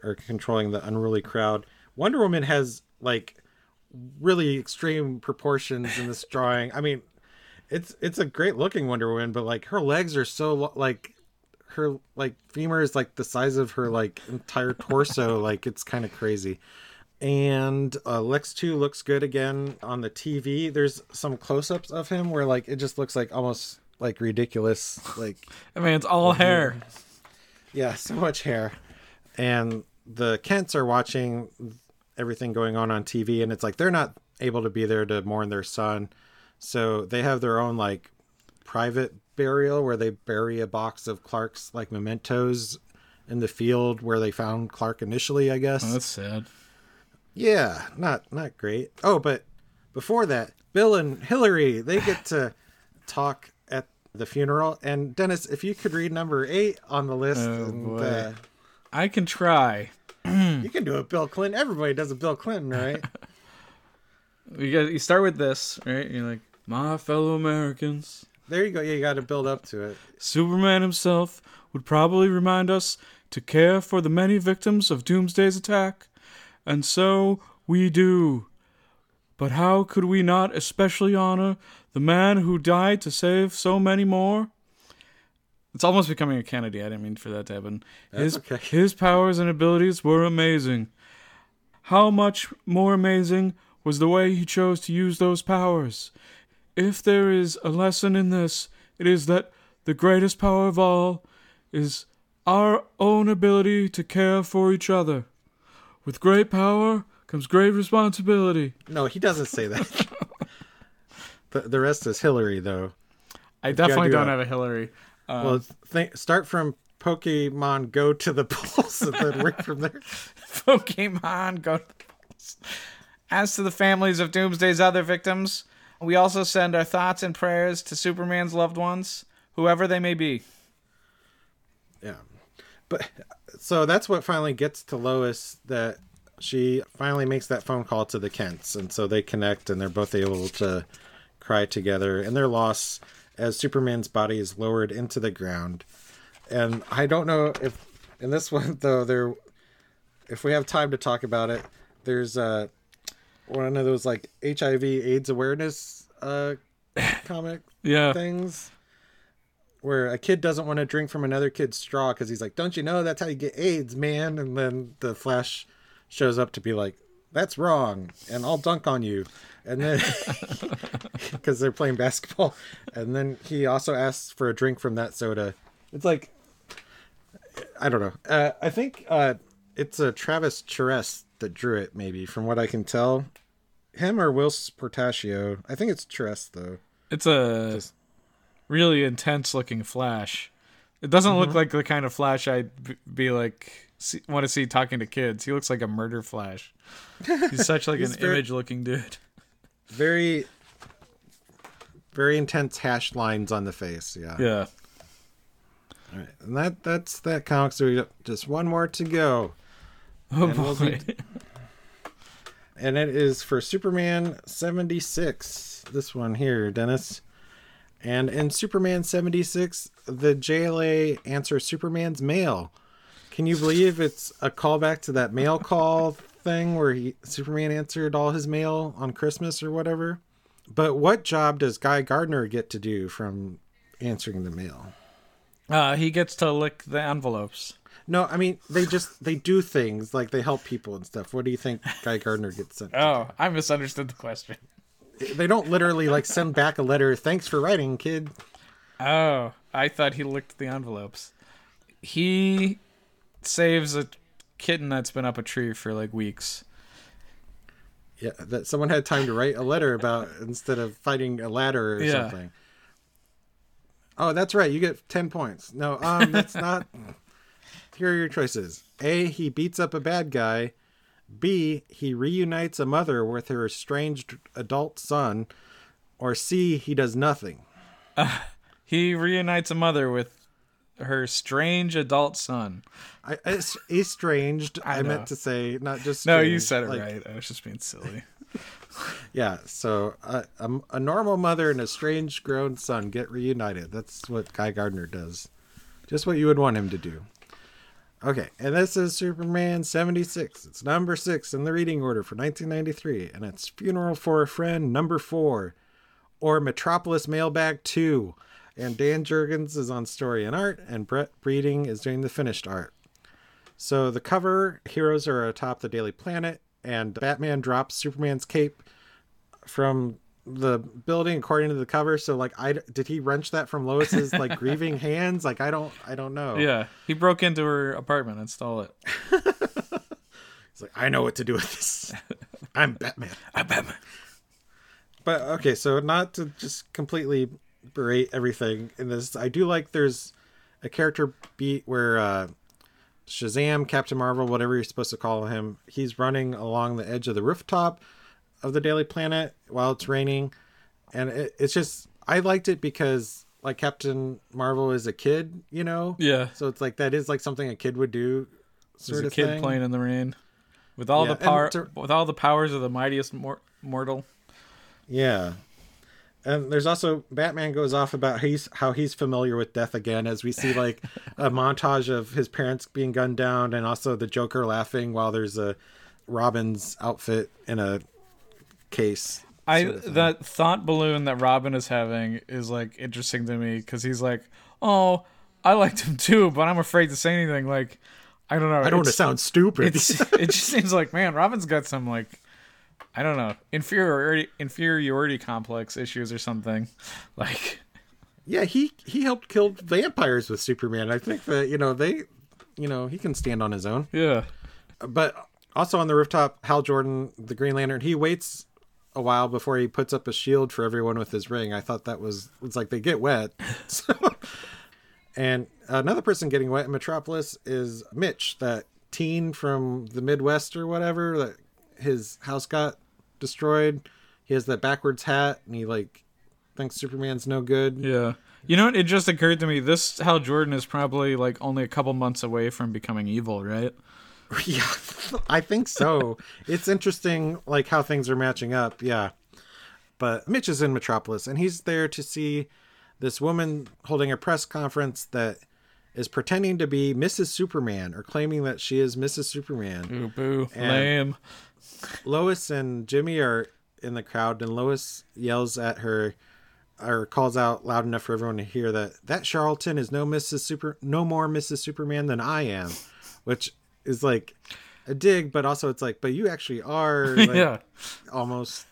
are controlling the unruly crowd. Wonder Woman has like really extreme proportions in this drawing. I mean, it's it's a great looking Wonder Woman, but like her legs are so like her like femur is like the size of her like entire torso. like it's kind of crazy. And uh, Lex 2 looks good again on the TV. There's some close ups of him where like it just looks like almost like ridiculous. Like I mean, it's all hair. yeah, so much hair. And the Kents are watching everything going on on TV, and it's like they're not able to be there to mourn their son. So they have their own like private burial where they bury a box of Clark's like mementos in the field where they found Clark initially, I guess. Oh, that's sad. Yeah, not not great. Oh, but before that, Bill and Hillary they get to talk at the funeral. And Dennis, if you could read number eight on the list, Oh, and, uh, I can try. you can do it, Bill Clinton. Everybody does a Bill Clinton, right? You got you start with this, right? You're like, my fellow Americans. There you go. Yeah, you got to build up to it. Superman himself would probably remind us to care for the many victims of Doomsday's attack, and so we do. But how could we not especially honor the man who died to save so many more? It's almost becoming a Kennedy. I didn't mean for that to happen. his okay. his powers and abilities were amazing. How much more amazing was the way he chose to use those powers? If there is a lesson in this, it is that the greatest power of all is our own ability to care for each other. With great power comes great responsibility. No, he doesn't say that. the, the rest is Hillary, though. I definitely do don't that. have a Hillary. Uh, well, think, start from Pokemon Go to the polls and then work from there. Pokemon go to the polls. As to the families of Doomsday's other victims, we also send our thoughts and prayers to Superman's loved ones, whoever they may be. Yeah. But so that's what finally gets to Lois that she finally makes that phone call to the Kents and so they connect and they're both able to cry together in their loss as Superman's body is lowered into the ground. And I don't know if in this one though there if we have time to talk about it, there's uh one of those like HIV AIDS awareness uh comic Yeah. things where a kid doesn't want to drink from another kid's straw because he's like, "Don't you know that's how you get AIDS, man?" And then the Flash shows up to be like, "That's wrong," and I'll dunk on you. And then because they're playing basketball, and then he also asks for a drink from that soda. It's like I don't know. Uh, I think uh, it's a Travis Charest that drew it, maybe from what I can tell. Him or Whilce Portacio. I think it's Charest though. It's a really intense looking Flash. It doesn't look mm-hmm. like the kind of Flash I'd be like see, want to see talking to kids. He looks like a murder Flash. He's such like He's an very- image looking dude. very very intense hash lines on the face yeah, Yeah. All right. and that that's that comic so we got just one more to go Oh And we'll boy. be- and it is for superman 76 this one here dennis. And in superman 76 the jla answers superman's mail. Can you believe it's a callback to that mail call thing where he superman answered all his mail on christmas or whatever? But what job does guy gardner get to do from answering the mail? Uh, he gets to lick the envelopes. No, I mean they just they do things like they help people and stuff. What do you think Guy Gardner gets sent? to Oh, I misunderstood the question. they don't literally like send back a letter thanks for writing kid Oh, I thought he licked the envelopes. He saves a kitten that's been up a tree for like weeks. yeah that someone had time to write a letter about instead of fighting a ladder or Yeah. something oh that's right you get 10 points no um that's not here are your choices a he beats up a bad guy b he reunites a mother with her estranged adult son or c he does nothing He reunites a mother with her strange adult son. I, I estranged I, know. meant to say not just No, you said it like- right. I was just being silly. Yeah, so uh, a, a normal mother and a strange grown son get reunited. That's what Guy Gardner does. Just what you would want him to do. Okay, and this is Superman 76. It's number six in the reading order for 1993, and it's Funeral for a Friend number four, or Metropolis Mailbag 2. And Dan Jurgens is on story and art, and Brett Breeding is doing the finished art. So the cover heroes are atop the Daily Planet, and Batman drops Superman's cape from the building according to the cover. So like, I did he wrench that from Lois's like grieving hands? Like I don't, I don't know. Yeah, he broke into her apartment and stole it. It's like I know what to do with this. I'm Batman. I'm Batman. But okay, so not to just completely berate everything in this, I do like there's a character beat where uh, Shazam, Captain Marvel, whatever you're supposed to call him, he's running along the edge of the rooftop of the Daily Planet while it's raining, and it, it's just I liked it because like Captain Marvel is a kid, you know. Yeah, So it's like that is like something a kid would do. there's Sort a of kid thing. playing in the rain with all Yeah, the power, to- with all the powers of the mightiest mor- mortal. Yeah. And there's also Batman goes off about he's how he's familiar with death again as we see like a montage of his parents being gunned down and also the Joker laughing while there's a Robin's outfit in a case. I sort of that thought balloon that Robin is having is like interesting to me because he's like, oh, I liked him too, but I'm afraid to say anything. Like, I don't know. I don't want to sound stupid. It just seems like man, Robin's got some like I don't know inferiority inferiority complex issues or something. Like yeah, he he helped kill vampires with Superman. I think that you know they you know, he can stand on his own. yeah, but also on the rooftop, Hal Jordan, the Green Lantern, he waits a while before he puts up a shield for everyone with his ring. I thought that was it's like they get wet. So, and another person getting wet in Metropolis is Mitch, that teen from the Midwest or whatever that his house got destroyed. He has that backwards hat and he like thinks Superman's no good. yeah. You know what? It just occurred to me. This Hal Jordan is probably like only a couple months away from becoming evil, right? Yeah, I think so. it's interesting, like how things are matching up. Yeah, but Mitch is in Metropolis, and he's there to see this woman holding a press conference that is pretending to be Mrs. Superman or claiming that she is Mrs. Superman. Boo boo, And- lame. Lois and Jimmy are in the crowd, and Lois yells at her or calls out loud enough for everyone to hear that that Charlton is no Mrs. Super, no more Mrs. Superman than I am, which is like a dig, but also it's like, but you actually are, like, yeah, almost.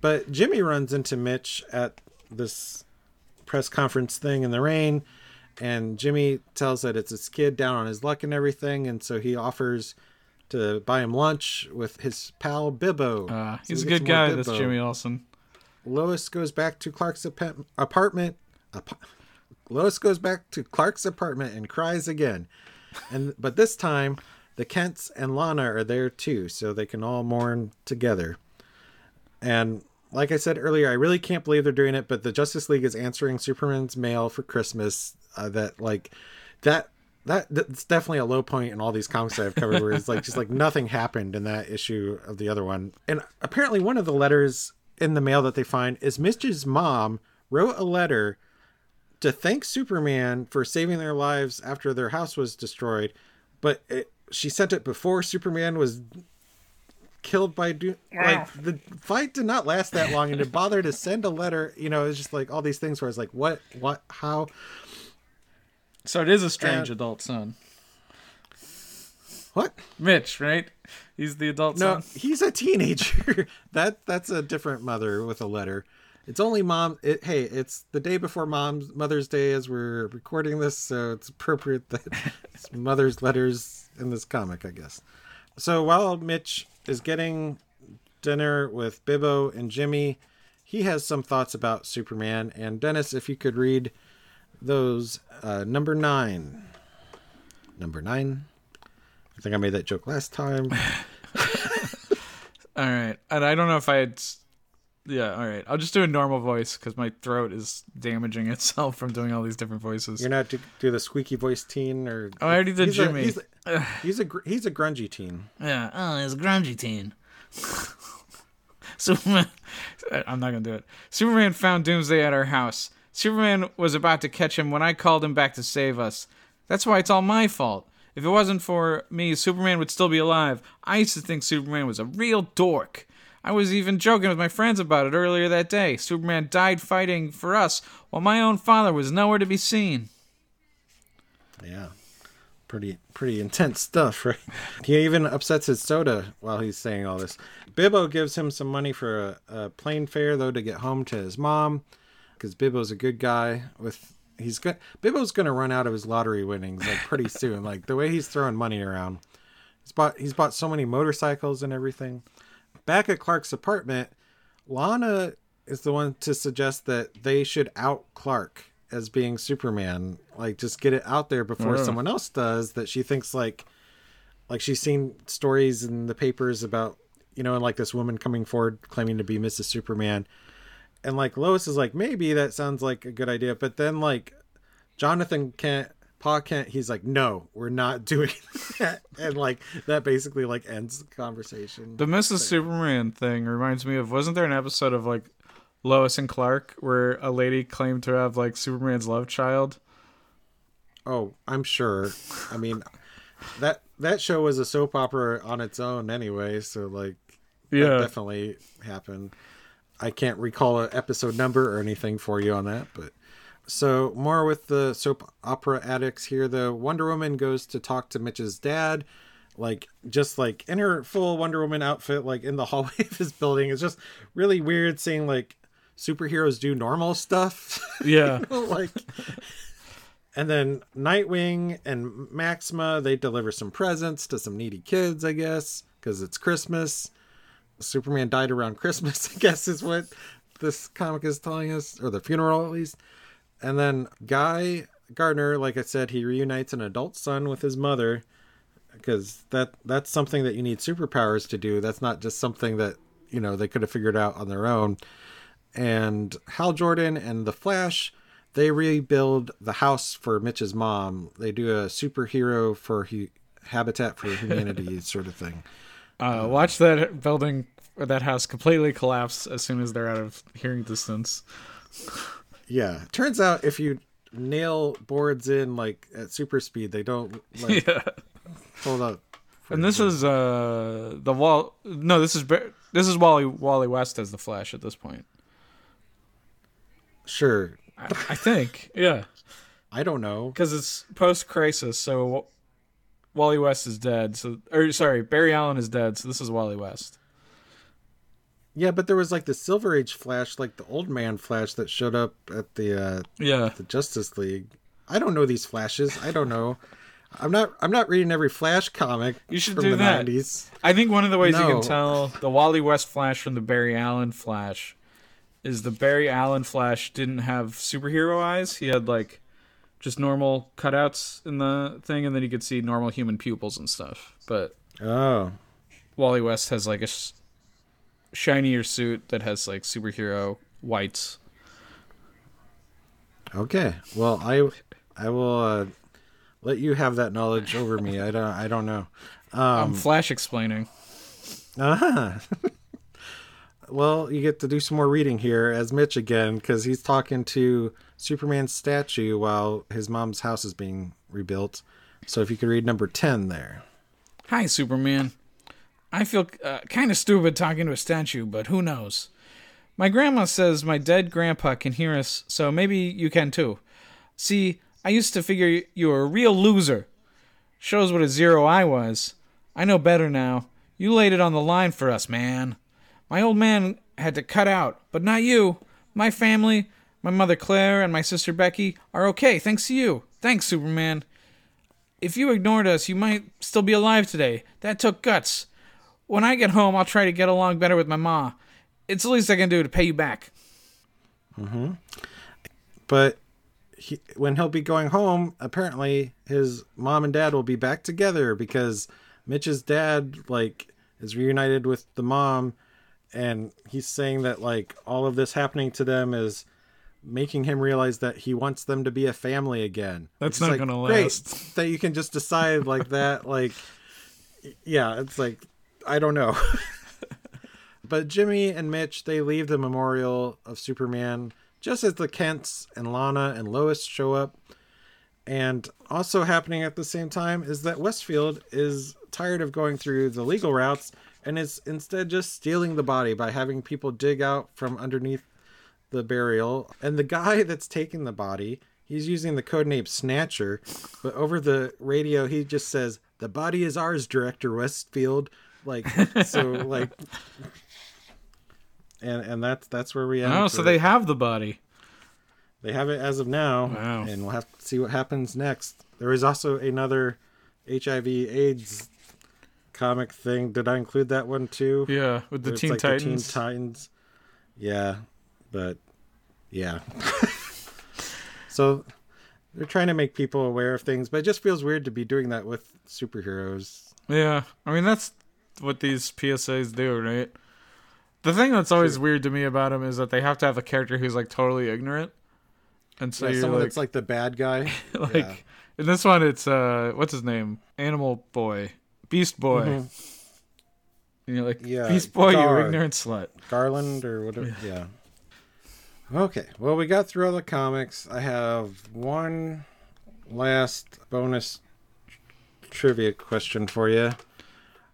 But Jimmy runs into Mitch at this press conference thing in the rain, and Jimmy tells that it's his kid down on his luck and everything, and so he offers to buy him lunch with his pal Bibbo. uh, So he's a good guy. This Bibbo. Jimmy Olsen. Lois goes back to Clark's ap- apartment. Ap- Lois goes back to Clark's apartment and cries again. And but this time, the Kents and Lana are there too, so they can all mourn together. And like I said earlier, I really can't believe they're doing it. But the Justice League is answering Superman's mail for Christmas. Uh, that like that that that's definitely a low point in all these comics I've covered, where it's like just like nothing happened in that issue of the other one. And apparently, one of the letters in the mail that they find is Mitch's mom wrote a letter to thank Superman for saving their lives after their house was destroyed, but it, she sent it before Superman was killed by do like the fight did not last that long and to bother to send a letter you know it's just like all these things where it's like what what how So it is a strange And- adult son. What? Mitch, right? He's the adult No, son. he's a teenager. that that's a different mother with a letter. It's only mom. It, hey, it's the day before mom's Mother's Day as we're recording this, so it's appropriate that it's mother's letters in this comic, I guess. So while Mitch is getting dinner with Bibbo and Jimmy, he has some thoughts about Superman. And Dennis, if you could read those, uh, number nine. Number nine. I think I made that joke last time. All right, and I don't know if I had. Yeah, all right. I'll just do a normal voice because my throat is damaging itself from doing all these different voices. You're not to do the squeaky voice teen, or Oh, I already did he's a- Jimmy. he's, a, he's a he's a grungy teen. yeah, Oh, he's a grungy teen. Superman. I'm not gonna do it. Superman found Doomsday at our house. Superman was about to catch him when I called him back to save us. That's why it's all my fault. If it wasn't for me, Superman would still be alive. I used to think Superman was a real dork. I was even joking with my friends about it earlier that day. Superman died fighting for us, while my own father was nowhere to be seen. Yeah, pretty pretty intense stuff, right? He even upsets his soda while he's saying all this. Bibbo gives him some money for a, a plane fare though to get home to his mom, because Bibbo's a good guy. With he's good. Bibbo's gonna run out of his lottery winnings like pretty soon. Like the way he's throwing money around. He's bought he's bought so many motorcycles and everything. Back at Clark's apartment, Lana is the one to suggest that they should out Clark as being Superman. Like just get it out there before Yeah. someone else does that she thinks like like she's seen stories in the papers about you know, and like this woman coming forward claiming to be Mrs. Superman. And like Lois is like, maybe that sounds like a good idea, but then like Jonathan Kent Pa Kent, he's like, no, we're not doing that. And like that basically like ends the conversation. The Mrs. Superman thing reminds me of wasn't there an episode of like Lois and Clark where a lady claimed to have like Superman's love child? Oh, I'm sure. I mean, that that show was a soap opera on its own anyway, so like that Yeah. definitely happened. I can't recall an episode number or anything for you on that, but so more with the soap opera addicts here. The Wonder Woman goes to talk to Mitch's dad, like just like in her full Wonder Woman outfit, like in the hallway of his building. It's just really weird seeing like superheroes do normal stuff. Yeah. like and then nightwing and maxima they deliver some presents to some needy kids i guess because it's christmas superman died around christmas i guess is what this comic is telling us or the funeral at least and then guy gardner like i said he reunites an adult son with his mother because that that's something that you need superpowers to do that's not just something that you know they could have figured out on their own and Hal Jordan and the Flash, they rebuild the house for Mitch's mom. They do a superhero for hu- Habitat for Humanity sort of thing. Uh, watch that building or that house completely collapse as soon as they're out of hearing distance. Yeah, turns out if you nail boards in like at super speed, they don't like Yeah. hold up. And this is uh the wall. No, this is Ba- this is Wally Wally West as the Flash at this point. Sure, I, I think. Yeah. I don't know. because it's post crisis. So Wally West is dead. So or sorry, Barry Allen is dead. So this is Wally West. Yeah, but there was like the Silver Age Flash, like the old man Flash that showed up at the uh, Yeah, the Justice League. I don't know these Flashes. I don't know. I'm not. I'm not reading every Flash comic. You should from do the that. 90s. I think one of the ways you can tell the Wally West Flash from the Barry Allen Flash is the Barry Allen Flash didn't have superhero eyes. He had like just normal cutouts in the thing, and then you could see normal human pupils and stuff. But Oh, Wally West has like a shinier suit that has like superhero whites. Okay. Well, I I will uh, let you have that knowledge over me. I don't I don't know. I'm Flash explaining. Ah. Uh-huh. well, you get to do some more reading here as Mitch again because he's talking to Superman's statue while his mom's house is being rebuilt. So if you could read number ten there. Hi, Superman. I feel uh, kind of stupid talking to a statue, but who knows? My grandma says my dead grandpa can hear us, so maybe you can too. See, I used to figure you were a real loser. Shows what a zero I was. I know better now. You laid it on the line for us, man. My old man had to cut out, but not you. My family, my mother Claire and my sister Becky, are okay thanks to you. Thanks, Superman. If you ignored us, you might still be alive today. That took guts. When I get home, I'll try to get along better with my ma. It's the least I can do to pay you back. Mhm. But he, when he'll be going home, apparently his mom and dad will be back together because Mitch's dad like is reunited with the mom, and he's saying that like all of this happening to them is making him realize that he wants them to be a family again. That's not like, gonna great last. That you can just decide like that, like yeah, it's like I don't know. but Jimmy and Mitch they leave the memorial of Superman just as the Kents and Lana and Lois show up. And also happening at the same time is that Westfield is tired of going through the legal routes and is instead just stealing the body by having people dig out from underneath the burial. And the guy that's taking the body, he's using the codename Snatcher, but over the radio he just says, "The body is ours, Director Westfield." Like so, like, and and that's that's where we end. Oh, so they have the body. they have it as of now, Wow. and we'll have to see what happens next. There is also another HIV/AIDS comic thing. Did I include that one too? Yeah, with the Teen like Titans. The Teen Titans. Yeah, but yeah. so they're trying to make people aware of things, but it just feels weird to be doing that with superheroes. Yeah, I mean that's what these PSAs do, right? The thing that's always weird to me about them is that they have to have a character who's like totally ignorant, and so yeah, you're someone like, that's like the bad guy. like yeah. in this one, it's uh, what's his name? Animal Boy, Beast Boy. And you're like, Mm-hmm. Yeah, Beast Boy, you Gar. ignorant slut. Garland or whatever. Yeah. Okay. Well, we got through all the comics. I have one last bonus trivia question for you.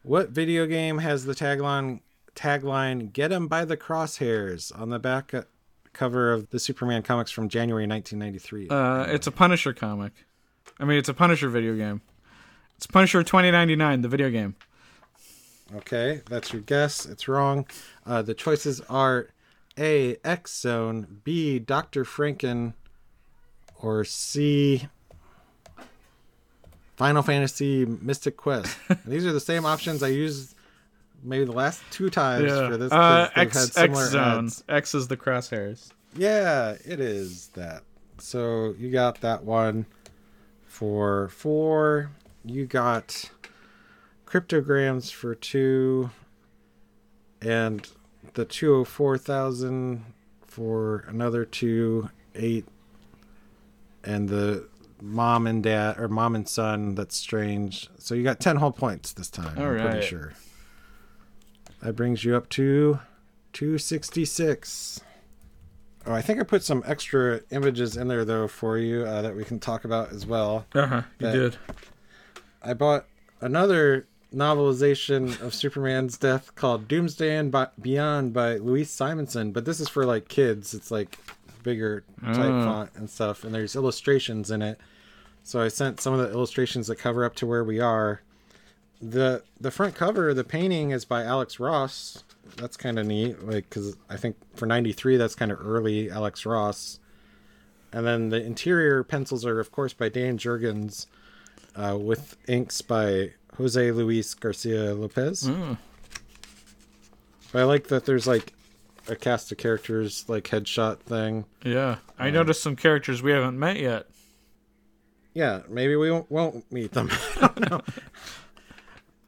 What video game has the tagline tagline "Get 'em by the crosshairs" on the back uh, cover of the Superman comics from January 1993? Uh, it's a Punisher comic. I mean, it's a Punisher video game. It's Punisher 2099, the video game. Okay, that's your guess. It's wrong. Uh, the choices are A. X Zone, B. Doctor Franken, or C. Final Fantasy Mystic Quest. These are the same options I used maybe the last two times Yeah. for this. Uh, X had X zone. ads. X is the crosshairs. Yeah, it is that. So you got that one for four. You got cryptograms for two, and the two hundred four thousand for another two eight, and the mom and dad or mom and son. That's strange. So you got ten whole points this time. All I'm right. pretty sure. That brings you up to two sixty six. Oh, I think I put some extra images in there though for you uh, that we can talk about as well. Uh huh. You did. I bought another novelization of Superman's death called Doomsday and Beyond by Louise Simonson, but this is for like kids. It's like bigger type Oh. font and stuff, and there's illustrations in it. So I sent some of the illustrations that cover up to where we are. the The front cover, the painting is by Alex Ross. That's kind of neat, like because I think for '93 that's kind of early Alex Ross. And then the interior pencils are, of course, by Dan Jurgens, uh, with inks by Jose Luis Garcia Lopez. Mm. But I like that there's like a cast of characters, like headshot thing. Yeah. I noticed some characters we haven't met yet. Yeah, maybe we won't, won't meet them. I don't know.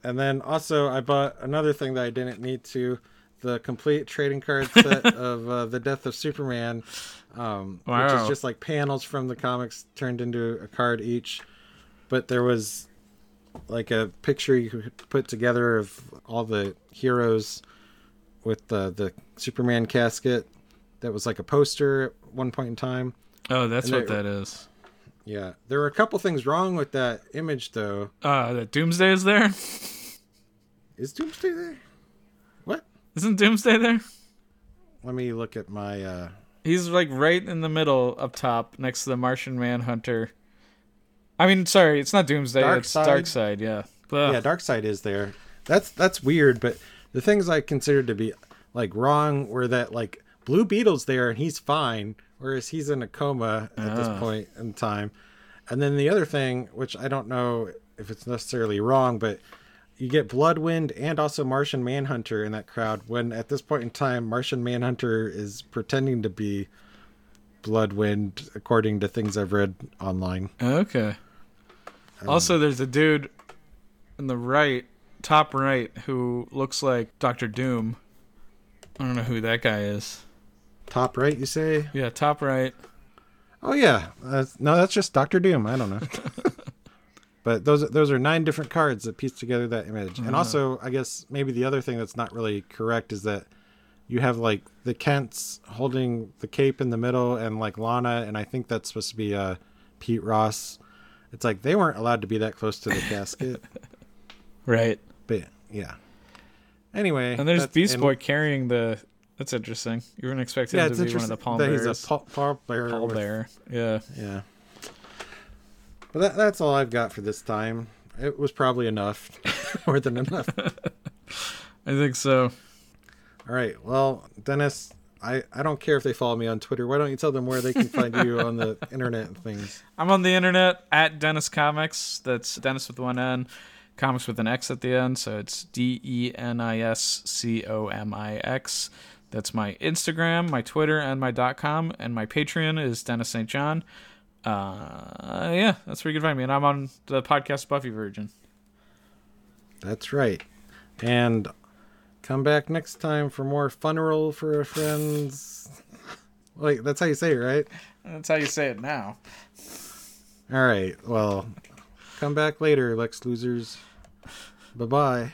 and then also, I bought another thing that I didn't need to the complete trading card set of uh, The Death of Superman, um, which is just like panels from the comics turned into a card each. But there was like a picture you could put together of all the heroes with the, the Superman casket that was like a poster at one point in time. Oh, that's And what they- that is. Yeah, there were a couple things wrong with that image, though. Uh, that Doomsday is there? Is Doomsday there? What? Isn't Doomsday there? Let me look at my. uh He's like right in the middle up top next to the Martian Manhunter I mean, sorry, it's not Doomsday. Dark it's Side? Darkseid. Yeah. Ugh. yeah, Darkseid is there. That's that's weird, but the things I considered to be like wrong were that like Blue Beetle's there and he's fine, whereas he's in a coma at this Ah. point in time. And then the other thing, which I don't know if it's necessarily wrong, but you get Bloodwynd and also Martian Manhunter in that crowd when at this point in time Martian Manhunter is pretending to be Bloodwynd according to things I've read online. Okay. Also, there's a dude in the right, top right, who looks like Doctor Doom. I don't know who that guy is. Top right, you say? Yeah, top right. Oh yeah, uh, no, that's just Doctor Doom. I don't know. but those those are nine different cards that piece together that image. And also, I guess maybe the other thing that's not really correct is that you have like the Kents holding the cape in the middle, and like Lana, and I think that's supposed to be uh, Pete Ross. It's like they weren't allowed to be that close to the casket. Right. Yeah. Anyway, And there's Beast and- Boy carrying the. That's interesting. You wouldn't expect him Yeah, to be one of the palm bearers. he's a pall, pallbearer with- bearer. Yeah. Yeah. But that, that's all I've got for this time. It was probably enough. More than enough. I think so. All right. Well, Denis, I, I don't care if they follow me on Twitter. Why don't you tell them where they can find you on the internet and things? I'm on the internet at Denis Comix. That's Denis with one N, comics with an X at the end. So it's D E N I S C O M I X. That's my Instagram, my Twitter, and my .com. And my Patreon is Denis St. John. Uh, yeah, that's where you can find me. And I'm on the podcast Buffy Virgin. That's right. And come back next time for more Funeral for our Friends. Wait, that's how you say it, right? That's how you say it now. All right. Well, come back later, Lex Losers. Bye bye.